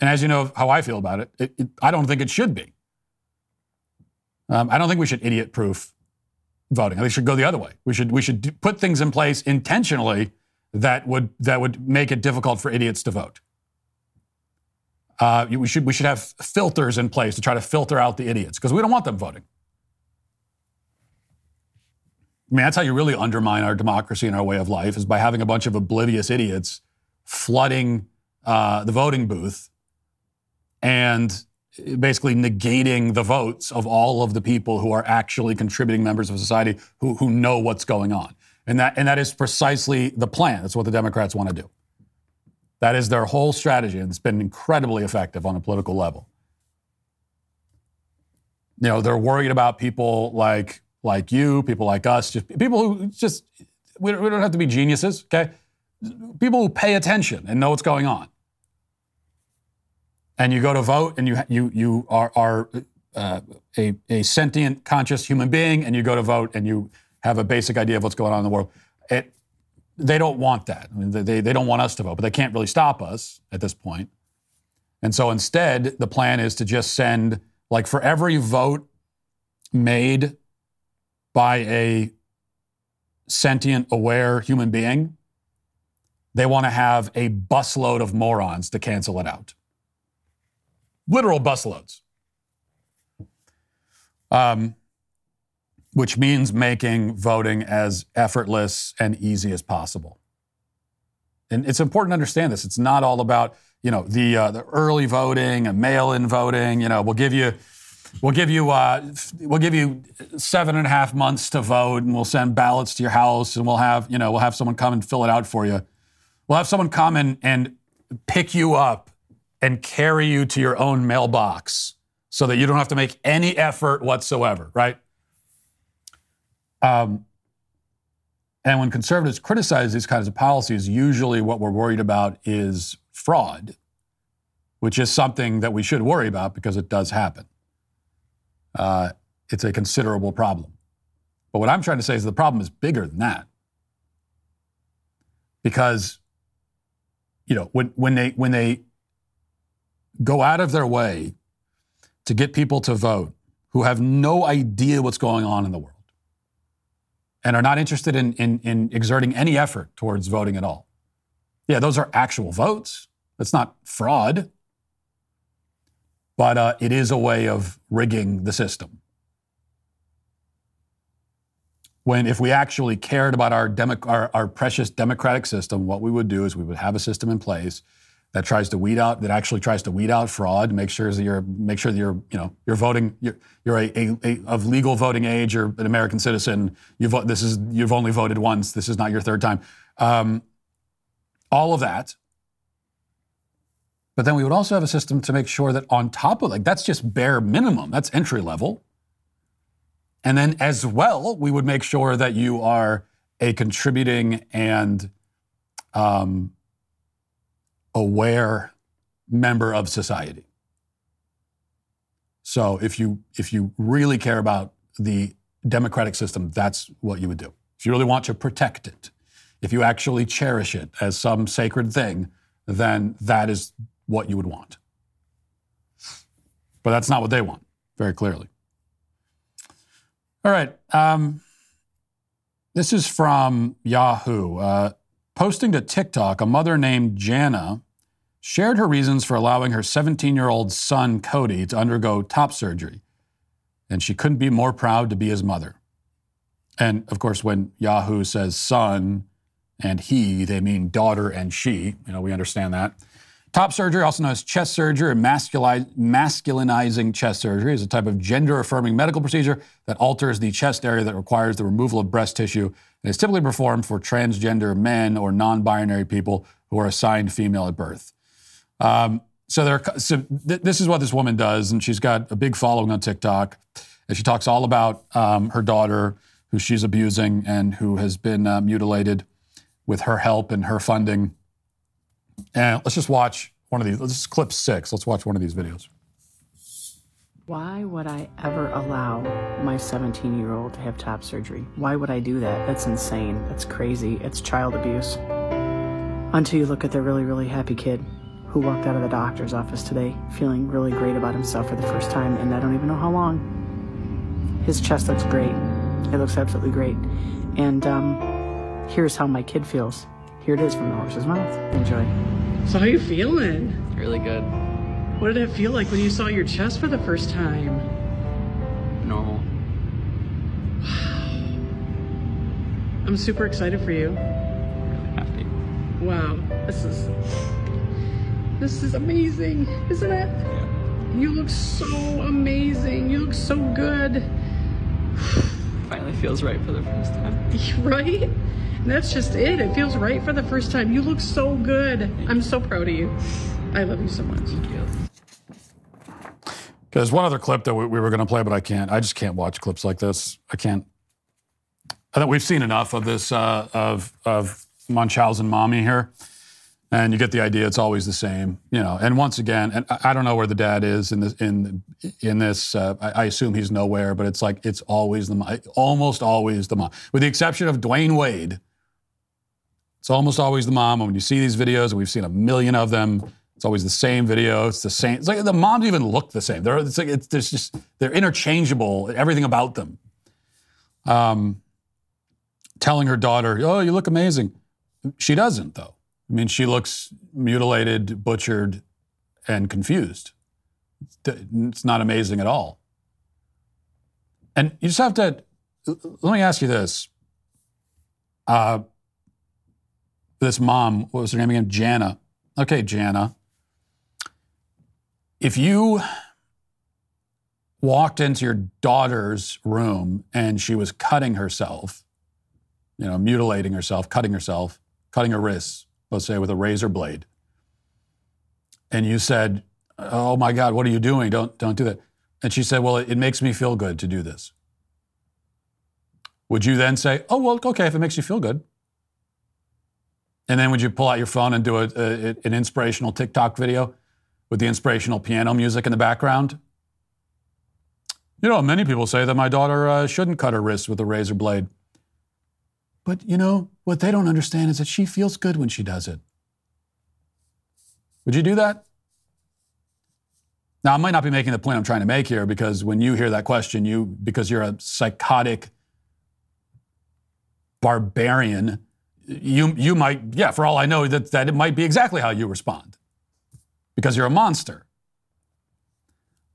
A: And as you know how I feel about it, it, it I don't think it should be. Um, I don't think we should idiot proof voting. I think we should go the other way. We should, we should put things in place intentionally that would, that would make it difficult for idiots to vote. Uh, we, should, we should have filters in place to try to filter out the idiots because we don't want them voting. I mean, that's how you really undermine our democracy and our way of life is by having a bunch of oblivious idiots flooding uh, the voting booth and basically negating the votes of all of the people who are actually contributing members of society who, who know what's going on. And that, and that is precisely the plan. That's what the Democrats want to do. That is their whole strategy, and it's been incredibly effective on a political level. You know, they're worried about people like like you, people like us, just people who just we don't, we don't have to be geniuses, okay? People who pay attention and know what's going on. And you go to vote, and you you you are are uh, a a sentient, conscious human being, and you go to vote, and you have a basic idea of what's going on in the world. It, they don't want that. I mean, they, they don't want us to vote, but they can't really stop us at this point. And so instead, the plan is to just send, like, for every vote made by a sentient, aware human being, they want to have a busload of morons to cancel it out. Literal busloads. Um, which means making voting as effortless and easy as possible. And it's important to understand this. It's not all about you know the uh, the early voting and mail-in voting. You know, we'll give you we'll give you uh, we'll give you seven and a half months to vote, and we'll send ballots to your house, and we'll have you know we'll have someone come and fill it out for you. We'll have someone come and, and pick you up and carry you to your own mailbox so that you don't have to make any effort whatsoever, right? Um, And when conservatives criticize these kinds of policies, usually what we're worried about is fraud, which is something that we should worry about because it does happen. Uh, it's a considerable problem. But what I'm trying to say is the problem is bigger than that. Because, you know, when, when, they, when they go out of their way to get people to vote who have no idea what's going on in the world and are not interested in, in, in exerting any effort towards voting at all. Yeah, those are actual votes. That's not fraud. But uh, it is a way of rigging the system. When, if we actually cared about our, demo, our, our precious democratic system, what we would do is we would have a system in place that tries to weed out that actually tries to weed out fraud, make sure that you're make sure that you're you know you're voting you're, you're a, a, a, of legal voting age, you're an American citizen. You vote. This is you've only voted once. This is not your third time. Um, all of that. But then we would also have a system to make sure that on top of like that's just bare minimum. That's entry level. And then as well, we would make sure that you are a contributing and um, aware member of society. So if you if you really care about the democratic system, that's what you would do. If you really want to protect it, if you actually cherish it as some sacred thing, then that is what you would want. But that's not what they want, very clearly. All right. Um, this is from Yahoo. Uh, posting to TikTok, a mother named Jana shared her reasons for allowing her 17 year old son, Cody, to undergo top surgery. And she couldn't be more proud to be his mother. And of course, when Yahoo says son and he, they mean daughter and she. You know, we understand that. Top surgery, also known as chest surgery or masculinizing chest surgery, is a type of gender affirming medical procedure that alters the chest area that requires the removal of breast tissue and is typically performed for transgender men or non binary people who are assigned female at birth. Um, so there, so th- this is what this woman does, and she's got a big following on TikTok. And she talks all about um, her daughter, who she's abusing and who has been uh, mutilated with her help and her funding. And let's just watch one of these. Let's just clip six. Let's watch one of these videos.
K: Why would I ever allow my 17 year old to have top surgery? Why would I do that? That's insane. That's crazy. It's child abuse. Until you look at the really, really happy kid who walked out of the doctor's office today feeling really great about himself for the first time, and I don't even know how long. His chest looks great. It looks absolutely great. And um, here's how my kid feels. Here it is from the horse's mouth. Enjoy.
L: So how you feeling?
M: Really good.
L: What did it feel like when you saw your chest for the first time?
M: Normal.
L: Wow. I'm super excited for you.
M: Really happy.
L: Wow. This is this is amazing, isn't it?
M: Yeah.
L: You look so amazing. You look so good.
M: Finally feels right for the first time.
L: Right? That's just it. It feels right for the first time. You look so good. I'm so proud of you. I love you so much.
A: There's one other clip that we, we were going to play, but I can't. I just can't watch clips like this. I can't. I think we've seen enough of this uh, of of Munchausen mommy here, and you get the idea. It's always the same, you know. And once again, and I, don't know where the dad is in this in in this. Uh, I, I assume he's nowhere, but it's like it's always the almost always the mom, with the exception of Dwyane Wade. It's almost always the mom. And when you see these videos, and we've seen a million of them, it's always the same video. It's the same. It's like the moms even look the same. They're it's like it's there's just they're interchangeable. Everything about them. Um, telling her daughter, "Oh, you look amazing." She doesn't, though. I mean, she looks mutilated, butchered, and confused. It's not amazing at all. And you just have to. Let me ask you this. Uh, this mom, what was her name again? Jana. Okay, Jana. If you walked into your daughter's room and she was cutting herself, you know, mutilating herself, cutting herself, cutting her wrists, let's say with a razor blade, and you said, "Oh my God, what are you doing? Don't don't do that." And she said, "Well, it, it makes me feel good to do this." would you then say, oh, well, okay, if it makes you feel good? And then would you pull out your phone and do a, a, an inspirational TikTok video with the inspirational piano music in the background? You know, many people say that my daughter uh, shouldn't cut her wrists with a razor blade. But, you know, what they don't understand is that she feels good when she does it. Would you do that? Now, I might not be making the point I'm trying to make here because when you hear that question, you, because you're a psychotic barbarian, you, you might, yeah, for all I know, that, that it might be exactly how you respond because you're a monster.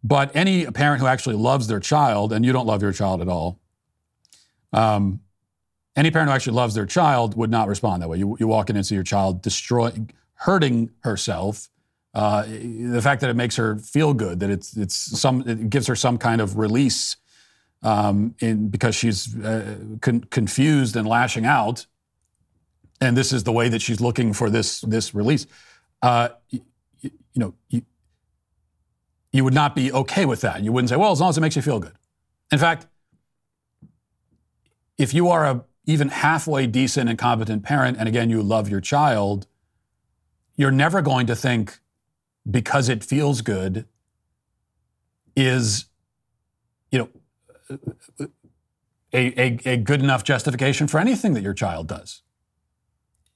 A: But any parent who actually loves their child, and you don't love your child at all, um, any parent who actually loves their child would not respond that way. You, you walk in and see your child destroy, hurting herself. Uh, the fact that it makes her feel good, that it's it's some, it gives her some kind of release, um, in because she's uh, con- confused and lashing out, and this is the way that she's looking for this this release. Uh, you, you know, you, you would not be okay with that. You wouldn't say, well, as long as it makes you feel good. In fact, if you are a even halfway decent and competent parent, and again, you love your child, you're never going to think because it feels good is, you know, a, a, a good enough justification for anything that your child does.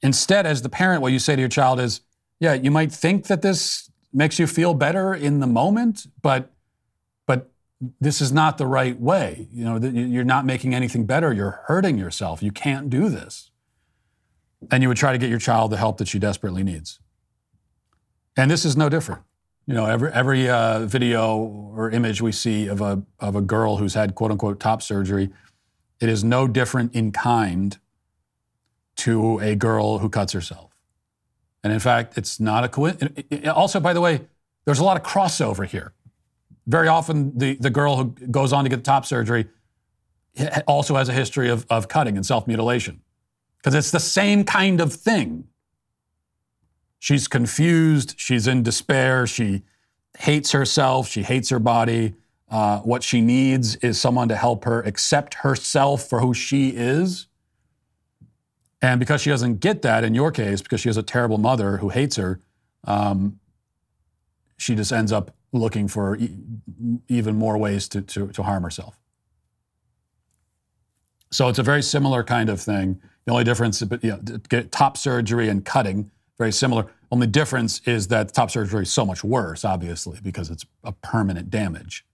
A: Instead, as the parent, what you say to your child is, yeah, you might think that this makes you feel better in the moment, but but this is not the right way. You know, you're not making anything better. You're hurting yourself. You can't do this. And you would try to get your child the help that she desperately needs. And this is no different. You know, every every uh, video or image we see of a of a girl who's had quote unquote top surgery, it is no different in kind to a girl who cuts herself. And in fact, it's not a coincidence. Also, by the way, there's a lot of crossover here. Very often, the, the girl who goes on to get top surgery also has a history of, of cutting and self mutilation because it's the same kind of thing. She's confused, she's in despair, she hates herself, she hates her body. Uh, what she needs is someone to help her accept herself for who she is and because she doesn't get that in your case, because she has a terrible mother who hates her, um, she just ends up looking for e- even more ways to, to, to harm herself. So it's a very similar kind of thing. The only difference, but you know, top surgery and cutting, very similar. Only difference is that top surgery is so much worse, obviously, because it's a permanent damage.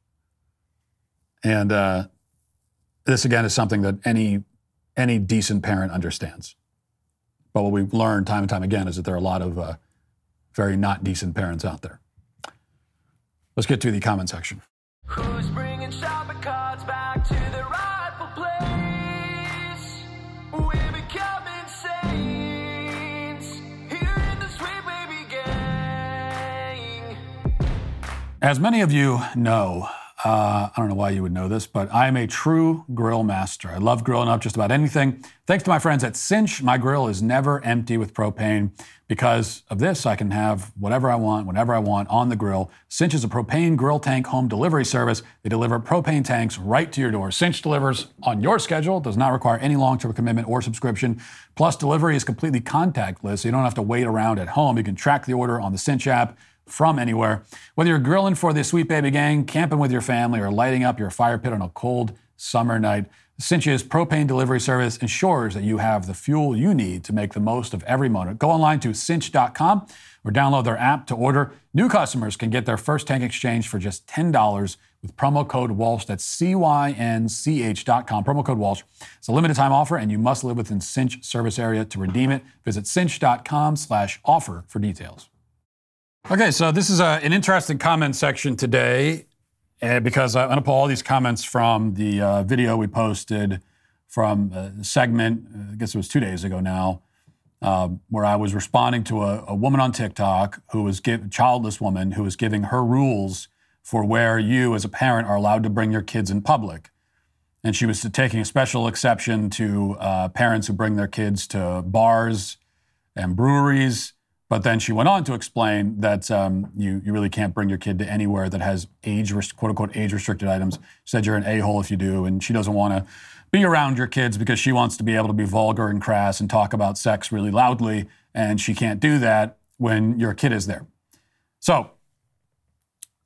A: And uh, this again is something that any any decent parent understands. But what we've learned time and time again is that there are a lot of uh, very not decent parents out there. Let's get to the comment section. Who's bringing shopping carts back to rightful place? We're becoming saints here in the sweet baby gang. As many of you know, uh, I don't know why you would know this, but I am a true grill master. I love grilling up just about anything. Thanks to my friends at Cynch, my grill is never empty with propane. Because of this, I can have whatever I want, whenever I want on the grill. Cynch is a propane grill tank home delivery service. They deliver propane tanks right to your door. Cynch delivers on your schedule, does not require any long term commitment or subscription. Plus, delivery is completely contactless, so you don't have to wait around at home. You can track the order on the Cynch app from anywhere. Whether you're grilling for the Sweet Baby Gang, camping with your family, or lighting up your fire pit on a cold summer night, Cynch's propane delivery service ensures that you have the fuel you need to make the most of every moment. Go online to cynch.com or download their app to order. New customers can get their first tank exchange for just $10 with promo code Walsh. That's C-Y-N-C-H.com. Promo code Walsh. It's a limited time offer, and you must live within Cynch service area to redeem it. Visit cynch.com slash offer for details. Okay, so this is a, an interesting comment section today uh, because I'm going to pull all these comments from the uh, video we posted from a segment, uh, I guess it was two days ago now, uh, where I was responding to a, a woman on TikTok who was a childless woman who was giving her rules for where you as a parent are allowed to bring your kids in public. And she was taking a special exception to uh, parents who bring their kids to bars and breweries but then she went on to explain that um, you, you really can't bring your kid to anywhere that has age, quote unquote, age restricted items. She said you're an a hole if you do, and she doesn't want to be around your kids because she wants to be able to be vulgar and crass and talk about sex really loudly, and she can't do that when your kid is there. So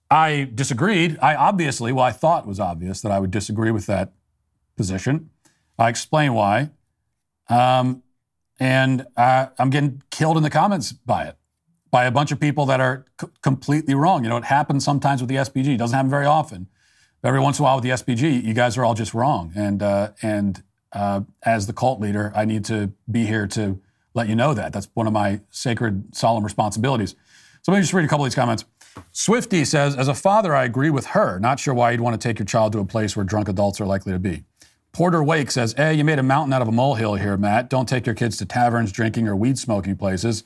A: I disagreed. I obviously, well, I thought it was obvious that I would disagree with that position. I explain why. Um, and uh, I'm getting killed in the comments by it, by a bunch of people that are c- completely wrong. You know, it happens sometimes with the SBG. It doesn't happen very often. But every once in a while with the SBG, you guys are all just wrong. And uh, and uh, as the cult leader, I need to be here to let you know that. That's one of my sacred, solemn responsibilities. So let me just read a couple of these comments. Swifty says, as a father, I agree with her. Not sure why you'd want to take your child to a place where drunk adults are likely to be. Porter Wake says, Hey, you made a mountain out of a molehill here, Matt. Don't take your kids to taverns, drinking, or weed smoking places.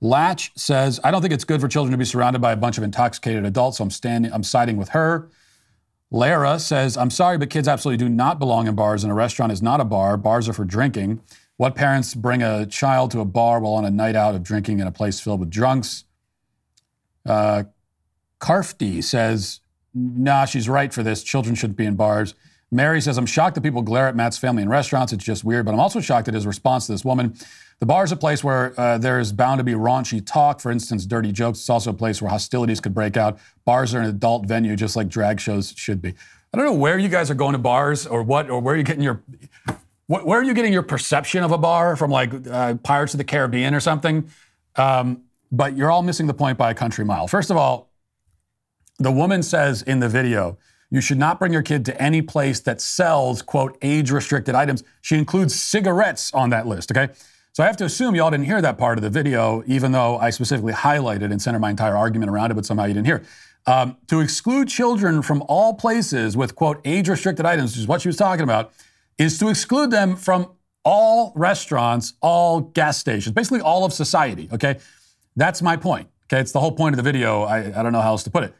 A: Latch says, I don't think it's good for children to be surrounded by a bunch of intoxicated adults, so I'm standing, I'm siding with her. Lara says, I'm sorry, but kids absolutely do not belong in bars, and a restaurant is not a bar. Bars are for drinking. What parents bring a child to a bar while on a night out of drinking in a place filled with drunks? Uh, says, nah, she's right for this. Children shouldn't be in bars. Mary says, I'm shocked that people glare at Matt's family in restaurants. It's just weird, but I'm also shocked at his response to this woman. The bar is a place where uh, there is bound to be raunchy talk, for instance, dirty jokes. It's also a place where hostilities could break out. Bars are an adult venue, just like drag shows should be. I don't know where you guys are going to bars or what, or where you're getting your, wh- where are you getting your perception of a bar from, like uh, Pirates of the Caribbean or something? Um, but you're all missing the point by a country mile. First of all, the woman says in the video, you should not bring your kid to any place that sells, quote, age restricted items. She includes cigarettes on that list, okay? So I have to assume y'all didn't hear that part of the video, even though I specifically highlighted and centered my entire argument around it, but somehow you didn't hear. Um, to exclude children from all places with, quote, age restricted items, which is what she was talking about, is to exclude them from all restaurants, all gas stations, basically all of society, okay? That's my point, okay? It's the whole point of the video. I, I don't know how else to put it.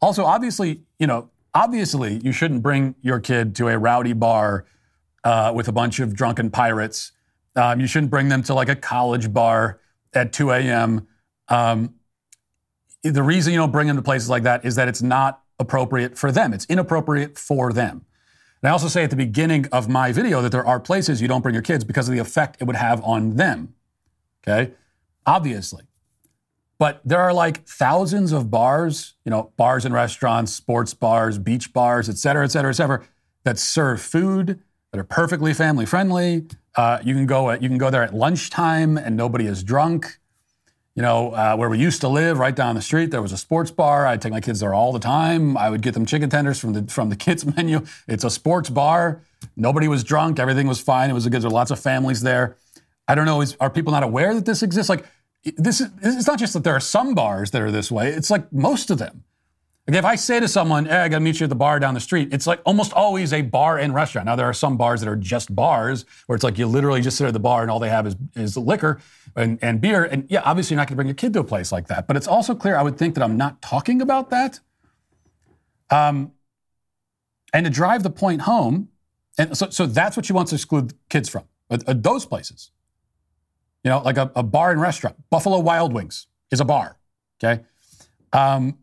A: Also, obviously, you know, obviously you shouldn't bring your kid to a rowdy bar uh, with a bunch of drunken pirates. Um, you shouldn't bring them to like a college bar at 2 a.m. Um, the reason you don't bring them to places like that is that it's not appropriate for them. It's inappropriate for them. And I also say at the beginning of my video that there are places you don't bring your kids because of the effect it would have on them. Okay? Obviously. But there are like thousands of bars, you know, bars and restaurants, sports bars, beach bars, et cetera, et cetera, et cetera, that serve food that are perfectly family friendly. Uh, you can go at, you can go there at lunchtime and nobody is drunk. You know, uh, where we used to live, right down the street, there was a sports bar. I'd take my kids there all the time. I would get them chicken tenders from the from the kids menu. It's a sports bar. Nobody was drunk. Everything was fine. It was a good. There were lots of families there. I don't know. Is, are people not aware that this exists? Like, this is it's not just that there are some bars that are this way. It's like most of them. Like if I say to someone, hey, I gotta meet you at the bar down the street, it's like almost always a bar and restaurant. Now there are some bars that are just bars where it's like you literally just sit at the bar and all they have is, is liquor and, and beer. And yeah, obviously you're not gonna bring your kid to a place like that. But it's also clear, I would think that I'm not talking about that. Um, and to drive the point home, and so, so that's what she wants to exclude kids from, those places. You know, like a, a, bar and restaurant. Buffalo Wild Wings is a bar. Okay. Um,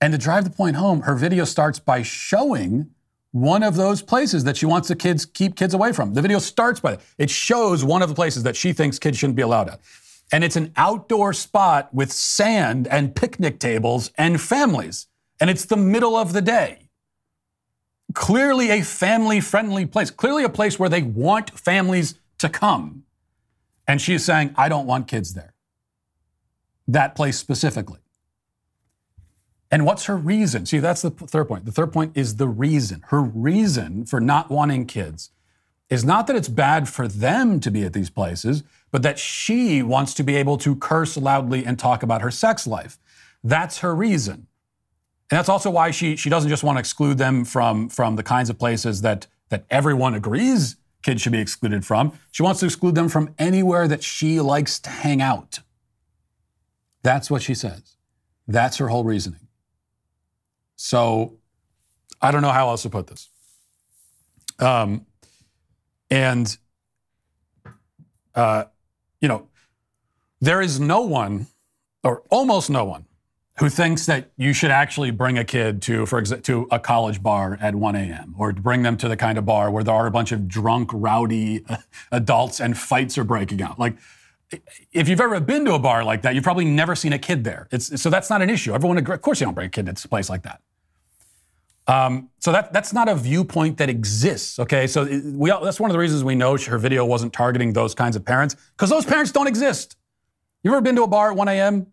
A: and to drive the point home, her video starts by showing one of those places that she wants the kids keep kids away from. The video starts by that. It shows one of the places that she thinks kids shouldn't be allowed at. And it's an outdoor spot with sand and picnic tables and families. And it's the middle of the day. Clearly a family friendly place, clearly a place where they want families to come. And she is saying, I don't want kids there. That place specifically. And what's her reason? See, that's the third point. The third point is the reason. Her reason for not wanting kids is not that it's bad for them to be at these places, but that she wants to be able to curse loudly and talk about her sex life. That's her reason. And that's also why she, she doesn't just want to exclude them from, from the kinds of places that, that everyone agrees kids should be excluded from. She wants to exclude them from anywhere that she likes to hang out. That's what she says. That's her whole reasoning. So I don't know how else to put this. Um, and, uh, you know, there is no one, or almost no one, who thinks that you should actually bring a kid to, for exa- to a college bar at 1 a.m. or bring them to the kind of bar where there are a bunch of drunk, rowdy uh, adults and fights are breaking out. Like, if you've ever been to a bar like that, you've probably never seen a kid there. It's, so that's not an issue. Everyone, of course, you don't bring a kid to a place like that. Um, so that that's not a viewpoint that exists. Okay, so we all, that's one of the reasons we know her video wasn't targeting those kinds of parents because those parents don't exist. You ever been to a bar at 1 a.m.?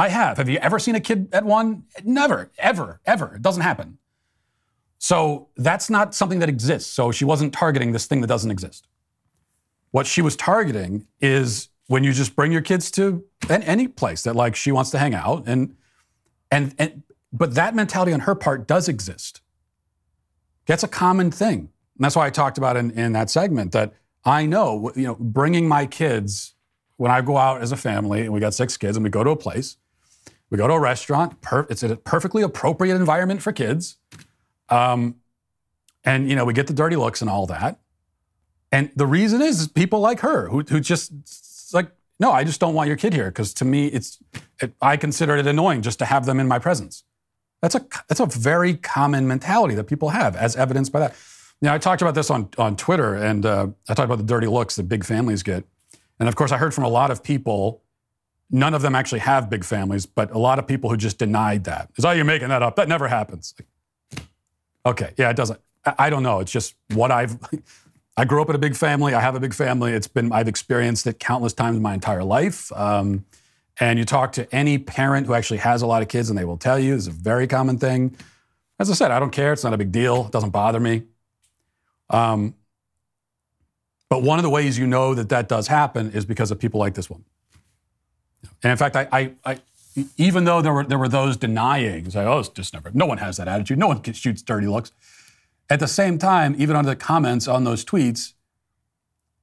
A: I have. Have you ever seen a kid at one? Never, ever, ever. It doesn't happen. So that's not something that exists. So she wasn't targeting this thing that doesn't exist. What she was targeting is when you just bring your kids to any place that like she wants to hang out and and and but that mentality on her part does exist. That's a common thing. And that's why I talked about in, in that segment that I know, you know, bringing my kids when I go out as a family and we got six kids and we go to a place, we go to a restaurant, per, it's a perfectly appropriate environment for kids. Um, and, you know, we get the dirty looks and all that. And the reason is, is people like her who, who just like, no, I just don't want your kid here because to me, it's it, I consider it annoying just to have them in my presence. That's a that's a very common mentality that people have, as evidenced by that. Now, I talked about this on on Twitter, and uh, I talked about the dirty looks that big families get, and of course, I heard from a lot of people. None of them actually have big families, but a lot of people who just denied that. Is oh, you're making that up? That never happens. Okay, yeah, it doesn't. I, don't know. It's just what I've. I grew up in a big family. I have a big family. It's been I've experienced it countless times in my entire life. Um, and you talk to any parent who actually has a lot of kids, and they will tell you it's a very common thing. As I said, I don't care. It's not a big deal. It doesn't bother me. Um, but one of the ways you know that that does happen is because of people like this one. And in fact, I, I, I even though there were there were those denying, say, oh, it's just never. No one has that attitude. No one shoots dirty looks. At the same time, even under the comments on those tweets,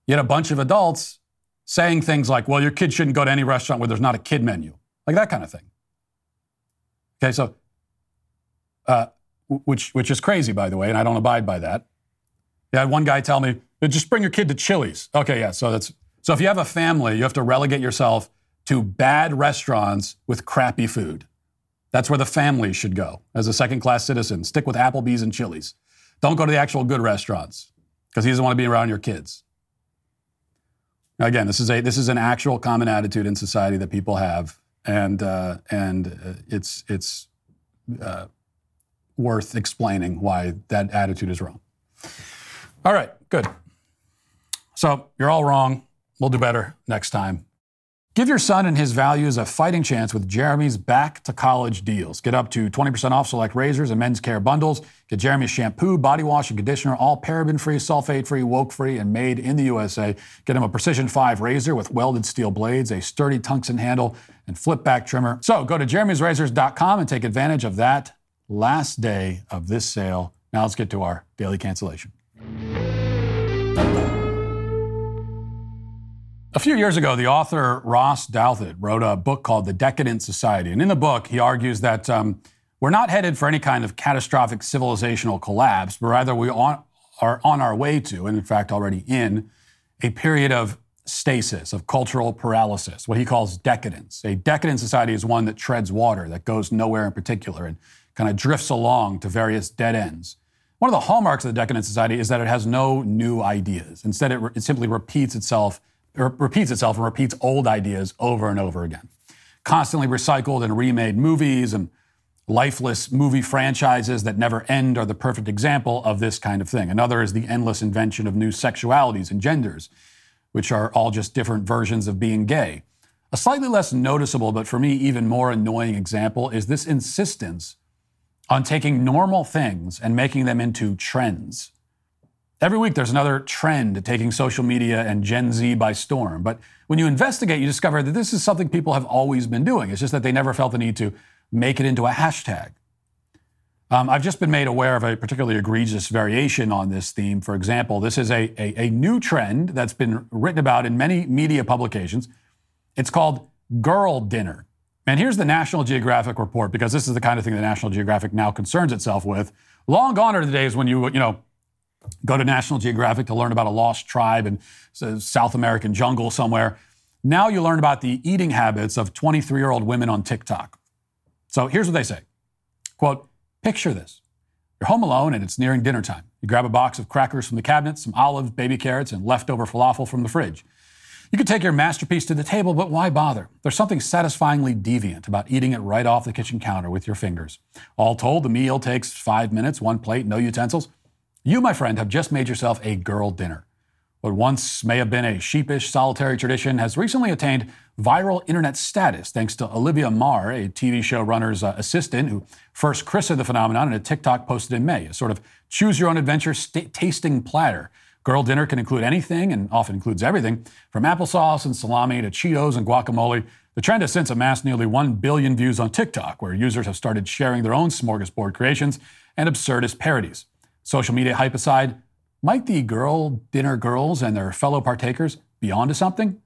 A: you had a bunch of adults saying things like, well, your kid shouldn't go to any restaurant where there's not a kid menu, like that kind of thing. Okay, so, uh, which, which is crazy, by the way, and I don't abide by that. Yeah, one guy tell me, just bring your kid to Chili's. Okay, yeah, so that's, so if you have a family, you have to relegate yourself to bad restaurants with crappy food. That's where the family should go as a second class citizen. Stick with Applebee's and Chili's. Don't go to the actual good restaurants because he doesn't want to be around your kids. Now, again, this is a this is an actual common attitude in society that people have, and uh, and uh, it's it's uh, worth explaining why that attitude is wrong. All right, good. So you're all wrong. We'll do better next time. Give your son and his values a fighting chance with Jeremy's back to college deals. Get up to 20% off select razors and men's care bundles. Get Jeremy's shampoo, body wash, and conditioner, all paraben free, sulfate free, woke free, and made in the USA. Get him a Precision 5 razor with welded steel blades, a sturdy tungsten handle, and flip back trimmer. So go to jeremy'srazors.com and take advantage of that last day of this sale. Now let's get to our daily cancellation. A few years ago, the author Ross Douthat wrote a book called The Decadent Society. And in the book, he argues that um, we're not headed for any kind of catastrophic civilizational collapse, but rather we on, are on our way to, and in fact already in, a period of stasis, of cultural paralysis, what he calls decadence. A decadent society is one that treads water, that goes nowhere in particular, and kind of drifts along to various dead ends. One of the hallmarks of the decadent society is that it has no new ideas. Instead, it, re- it simply repeats itself repeats itself and repeats old ideas over and over again. Constantly recycled and remade movies and lifeless movie franchises that never end are the perfect example of this kind of thing. Another is the endless invention of new sexualities and genders, which are all just different versions of being gay. A slightly less noticeable, but for me even more annoying example is this insistence on taking normal things and making them into trends. Every week, there's another trend taking social media and Gen Z by storm. But when you investigate, you discover that this is something people have always been doing. It's just that they never felt the need to make it into a hashtag. Um, I've just been made aware of a particularly egregious variation on this theme. For example, this is a, a, a new trend that's been written about in many media publications. It's called Girl Dinner. And here's the National Geographic report, because this is the kind of thing the National Geographic now concerns itself with. Long gone are the days when you, you know, go to National Geographic to learn about a lost tribe in South American jungle somewhere. Now you learn about the eating habits of 23 year old women on TikTok. So here's what they say Quote, picture this. You're home alone and it's nearing dinner time. You grab a box of crackers from the cabinet, some olives, baby carrots, and leftover falafel from the fridge. You could take your masterpiece to the table, but why bother? There's something satisfyingly deviant about eating it right off the kitchen counter with your fingers. All told, the meal takes five minutes, one plate, no utensils. You, my friend, have just made yourself a girl dinner. What once may have been a sheepish, solitary tradition has recently attained viral internet status thanks to Olivia Maher, a TV show runner's uh, assistant who first christened the phenomenon in a TikTok posted in May, a sort of choose your own adventure st- tasting platter. Girl dinner can include anything and often includes everything from applesauce and salami to Cheetos and guacamole. The trend has since amassed nearly 1 billion views on TikTok, where users have started sharing their own smorgasbord creations and absurdist parodies. Social media hype aside, might the girl dinner girls and their fellow partakers be onto something?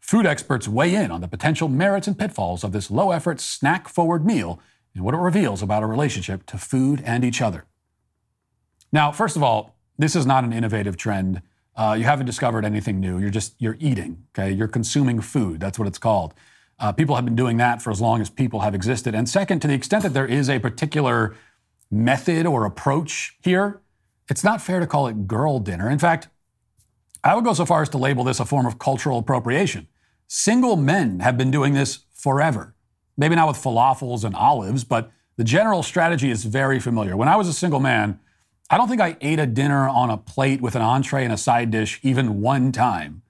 A: Food experts weigh in on the potential merits and pitfalls of this low effort, snack forward meal and what it reveals about a relationship to food and each other. Now, first of all, this is not an innovative trend. Uh, you haven't discovered anything new. You're just you're eating. Okay, you're consuming food. That's what it's called. Uh, people have been doing that for as long as people have existed. And second, to the extent that there is a particular method or approach here, it's not fair to call it girl dinner. In fact, I would go so far as to label this a form of cultural appropriation. Single men have been doing this forever. Maybe not with falafels and olives, but the general strategy is very familiar. When I was a single man, I don't think I ate a dinner on a plate with an entree and a side dish even one time.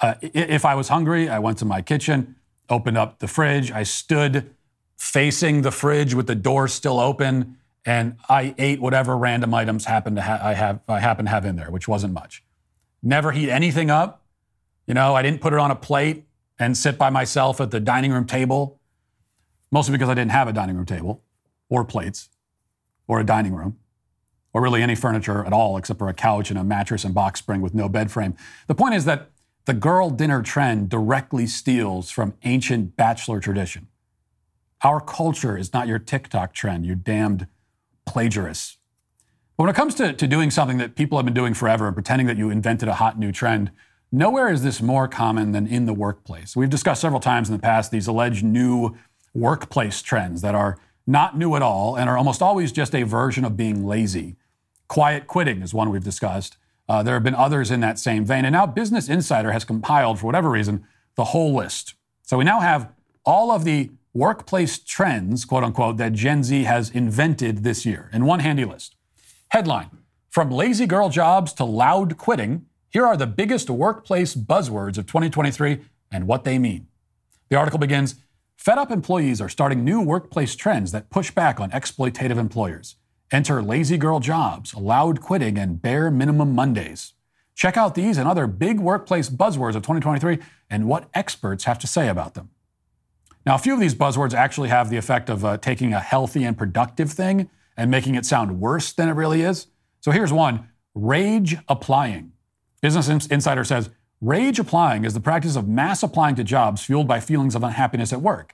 A: Uh, if I was hungry, I went to my kitchen, opened up the fridge, I stood facing the fridge with the door still open, and I ate whatever random items happened to ha- I have I happen to have in there, which wasn't much. Never heat anything up. You know, I didn't put it on a plate and sit by myself at the dining room table, mostly because I didn't have a dining room table or plates or a dining room or really any furniture at all except for a couch and a mattress and box spring with no bed frame. The point is that the girl dinner trend directly steals from ancient bachelor tradition. Our culture is not your TikTok trend, you damned plagiarists. But when it comes to, to doing something that people have been doing forever and pretending that you invented a hot new trend, nowhere is this more common than in the workplace. We've discussed several times in the past these alleged new workplace trends that are not new at all and are almost always just a version of being lazy. Quiet quitting is one we've discussed. Uh, there have been others in that same vein. And now Business Insider has compiled, for whatever reason, the whole list. So we now have all of the workplace trends, quote unquote, that Gen Z has invented this year in one handy list. Headline From lazy girl jobs to loud quitting, here are the biggest workplace buzzwords of 2023 and what they mean. The article begins Fed up employees are starting new workplace trends that push back on exploitative employers. Enter lazy girl jobs, loud quitting, and bare minimum Mondays. Check out these and other big workplace buzzwords of 2023 and what experts have to say about them. Now, a few of these buzzwords actually have the effect of uh, taking a healthy and productive thing and making it sound worse than it really is. So here's one rage applying. Business Insider says rage applying is the practice of mass applying to jobs fueled by feelings of unhappiness at work.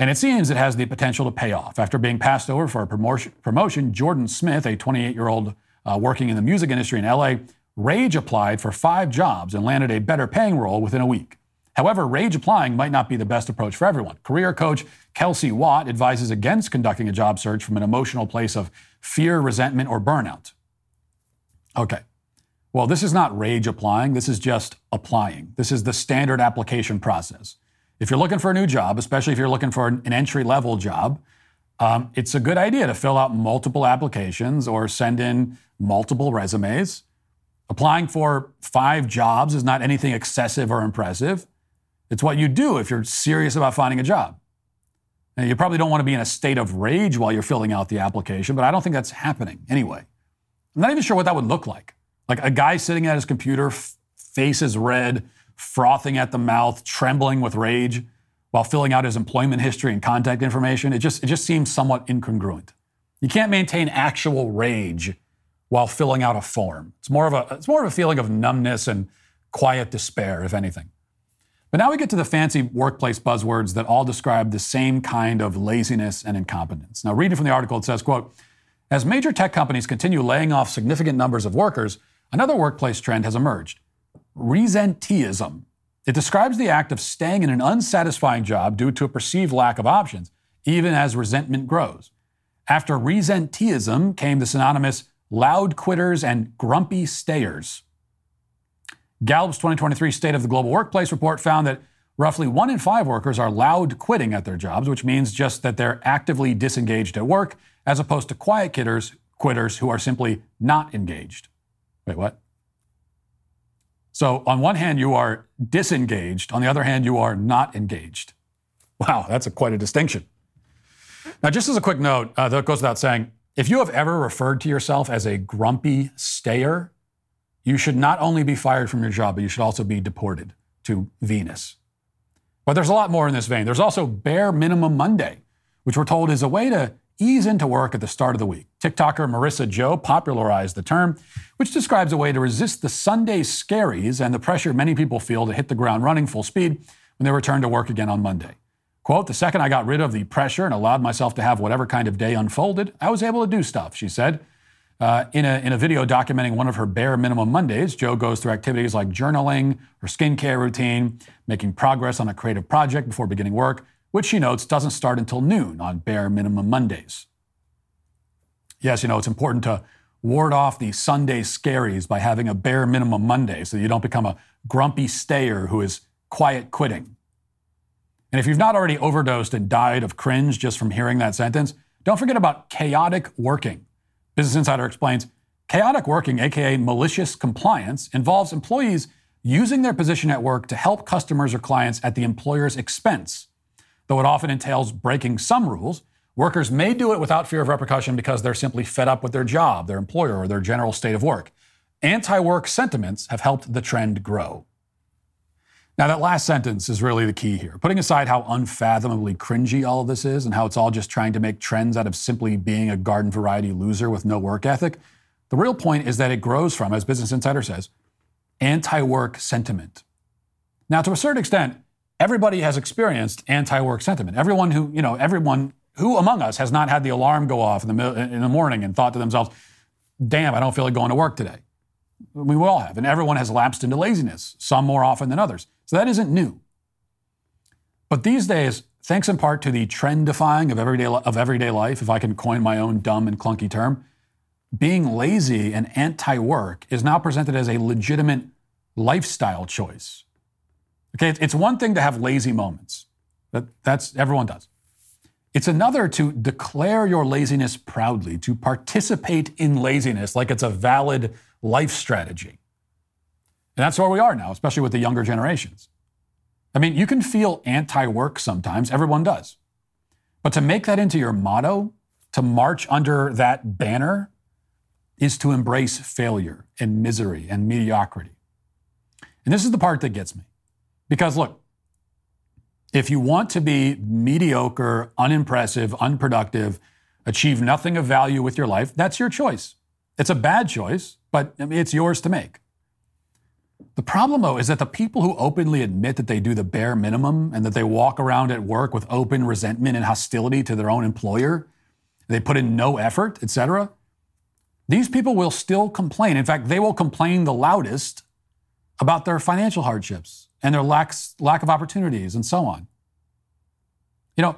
A: And it seems it has the potential to pay off. After being passed over for a promotion, Jordan Smith, a 28 year old uh, working in the music industry in LA, rage applied for five jobs and landed a better paying role within a week. However, rage applying might not be the best approach for everyone. Career coach Kelsey Watt advises against conducting a job search from an emotional place of fear, resentment, or burnout. Okay. Well, this is not rage applying. This is just applying. This is the standard application process. If you're looking for a new job, especially if you're looking for an entry level job, um, it's a good idea to fill out multiple applications or send in multiple resumes. Applying for five jobs is not anything excessive or impressive. It's what you do if you're serious about finding a job. And you probably don't want to be in a state of rage while you're filling out the application, but I don't think that's happening anyway. I'm not even sure what that would look like. Like a guy sitting at his computer, f- face is red, frothing at the mouth, trembling with rage while filling out his employment history and contact information. It just, it just seems somewhat incongruent. You can't maintain actual rage while filling out a form. It's more of a, it's more of a feeling of numbness and quiet despair, if anything. But now we get to the fancy workplace buzzwords that all describe the same kind of laziness and incompetence. Now, reading from the article, it says, quote, as major tech companies continue laying off significant numbers of workers, another workplace trend has emerged. Resenteeism. It describes the act of staying in an unsatisfying job due to a perceived lack of options, even as resentment grows. After resenteeism came the synonymous loud quitters and grumpy stayers. Gallup's 2023 State of the Global Workplace report found that roughly one in five workers are loud quitting at their jobs, which means just that they're actively disengaged at work, as opposed to quiet quitters, quitters who are simply not engaged. Wait, what? So, on one hand, you are disengaged. On the other hand, you are not engaged. Wow, that's a, quite a distinction. Now, just as a quick note, uh, that goes without saying, if you have ever referred to yourself as a grumpy stayer, you should not only be fired from your job, but you should also be deported to Venus. But there's a lot more in this vein. There's also Bare Minimum Monday, which we're told is a way to ease into work at the start of the week. TikToker Marisa Jo popularized the term, which describes a way to resist the Sunday scaries and the pressure many people feel to hit the ground running full speed when they return to work again on Monday. Quote, the second I got rid of the pressure and allowed myself to have whatever kind of day unfolded, I was able to do stuff, she said. Uh, in, a, in a video documenting one of her bare minimum Mondays, Jo goes through activities like journaling, her skincare routine, making progress on a creative project before beginning work, which she notes doesn't start until noon on bare minimum Mondays. Yes, you know, it's important to ward off the Sunday scaries by having a bare minimum Monday so you don't become a grumpy stayer who is quiet quitting. And if you've not already overdosed and died of cringe just from hearing that sentence, don't forget about chaotic working. Business Insider explains chaotic working, aka malicious compliance, involves employees using their position at work to help customers or clients at the employer's expense. Though it often entails breaking some rules, workers may do it without fear of repercussion because they're simply fed up with their job, their employer, or their general state of work. Anti work sentiments have helped the trend grow. Now, that last sentence is really the key here. Putting aside how unfathomably cringy all of this is and how it's all just trying to make trends out of simply being a garden variety loser with no work ethic, the real point is that it grows from, as Business Insider says, anti work sentiment. Now, to a certain extent, everybody has experienced anti work sentiment. Everyone who, you know, everyone who among us has not had the alarm go off in the, in the morning and thought to themselves, damn, I don't feel like going to work today. We all have, and everyone has lapsed into laziness, some more often than others. So that isn't new. But these days, thanks in part to the trendifying of everyday, of everyday life, if I can coin my own dumb and clunky term, being lazy and anti work is now presented as a legitimate lifestyle choice. Okay, it's one thing to have lazy moments. That, that's everyone does. It's another to declare your laziness proudly, to participate in laziness like it's a valid life strategy. And that's where we are now, especially with the younger generations. I mean, you can feel anti work sometimes, everyone does. But to make that into your motto, to march under that banner, is to embrace failure and misery and mediocrity. And this is the part that gets me. Because look, if you want to be mediocre, unimpressive, unproductive, achieve nothing of value with your life, that's your choice. It's a bad choice, but it's yours to make. The problem, though, is that the people who openly admit that they do the bare minimum and that they walk around at work with open resentment and hostility to their own employer, they put in no effort, etc. These people will still complain. In fact, they will complain the loudest about their financial hardships and their lack, lack of opportunities and so on. You know,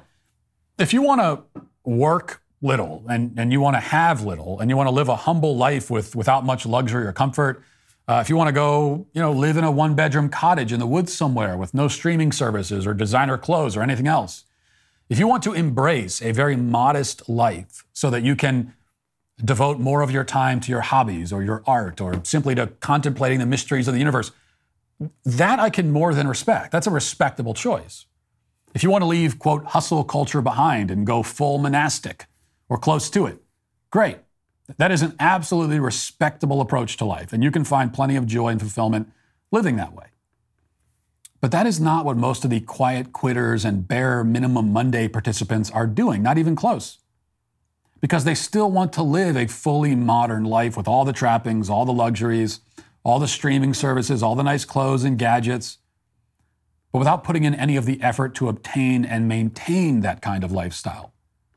A: if you want to work little and, and you want to have little and you want to live a humble life with, without much luxury or comfort, uh, if you want to go, you know, live in a one bedroom cottage in the woods somewhere with no streaming services or designer clothes or anything else, if you want to embrace a very modest life so that you can devote more of your time to your hobbies or your art or simply to contemplating the mysteries of the universe, that I can more than respect. That's a respectable choice. If you want to leave, quote, hustle culture behind and go full monastic or close to it, great. That is an absolutely respectable approach to life, and you can find plenty of joy and fulfillment living that way. But that is not what most of the quiet quitters and bare minimum Monday participants are doing, not even close. Because they still want to live a fully modern life with all the trappings, all the luxuries, all the streaming services, all the nice clothes and gadgets, but without putting in any of the effort to obtain and maintain that kind of lifestyle.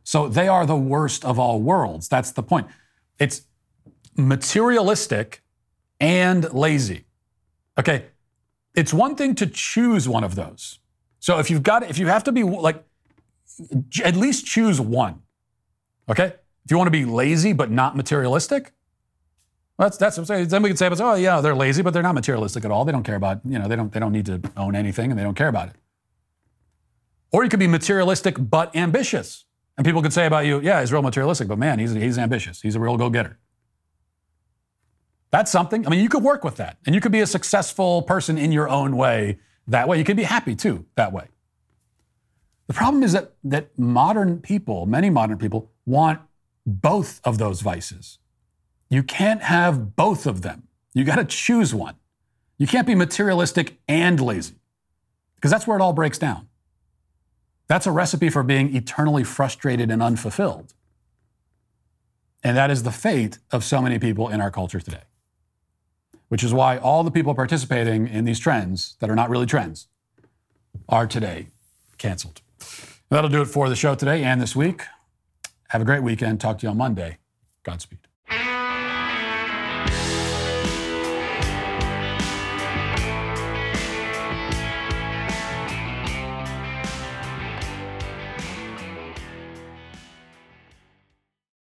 A: So they are the worst of all worlds. That's the point. It's materialistic and lazy. Okay. It's one thing to choose one of those. So if you've got, if you have to be like, at least choose one. Okay? If you want to be lazy but not materialistic, that's that's what I'm saying. Then we can say, oh yeah, they're lazy, but they're not materialistic at all. They don't care about, you know, they don't they don't need to own anything and they don't care about it. Or you could be materialistic but ambitious. And people could say about you, yeah, he's real materialistic, but man, he's, he's ambitious. He's a real go getter. That's something. I mean, you could work with that. And you could be a successful person in your own way that way. You could be happy too that way. The problem is that, that modern people, many modern people, want both of those vices. You can't have both of them. You got to choose one. You can't be materialistic and lazy because that's where it all breaks down. That's a recipe for being eternally frustrated and unfulfilled. And that is the fate of so many people in our culture today. Which is why all the people participating in these trends that are not really trends are today canceled. That'll do it for the show today and this week. Have a great weekend. Talk to you on Monday. Godspeed.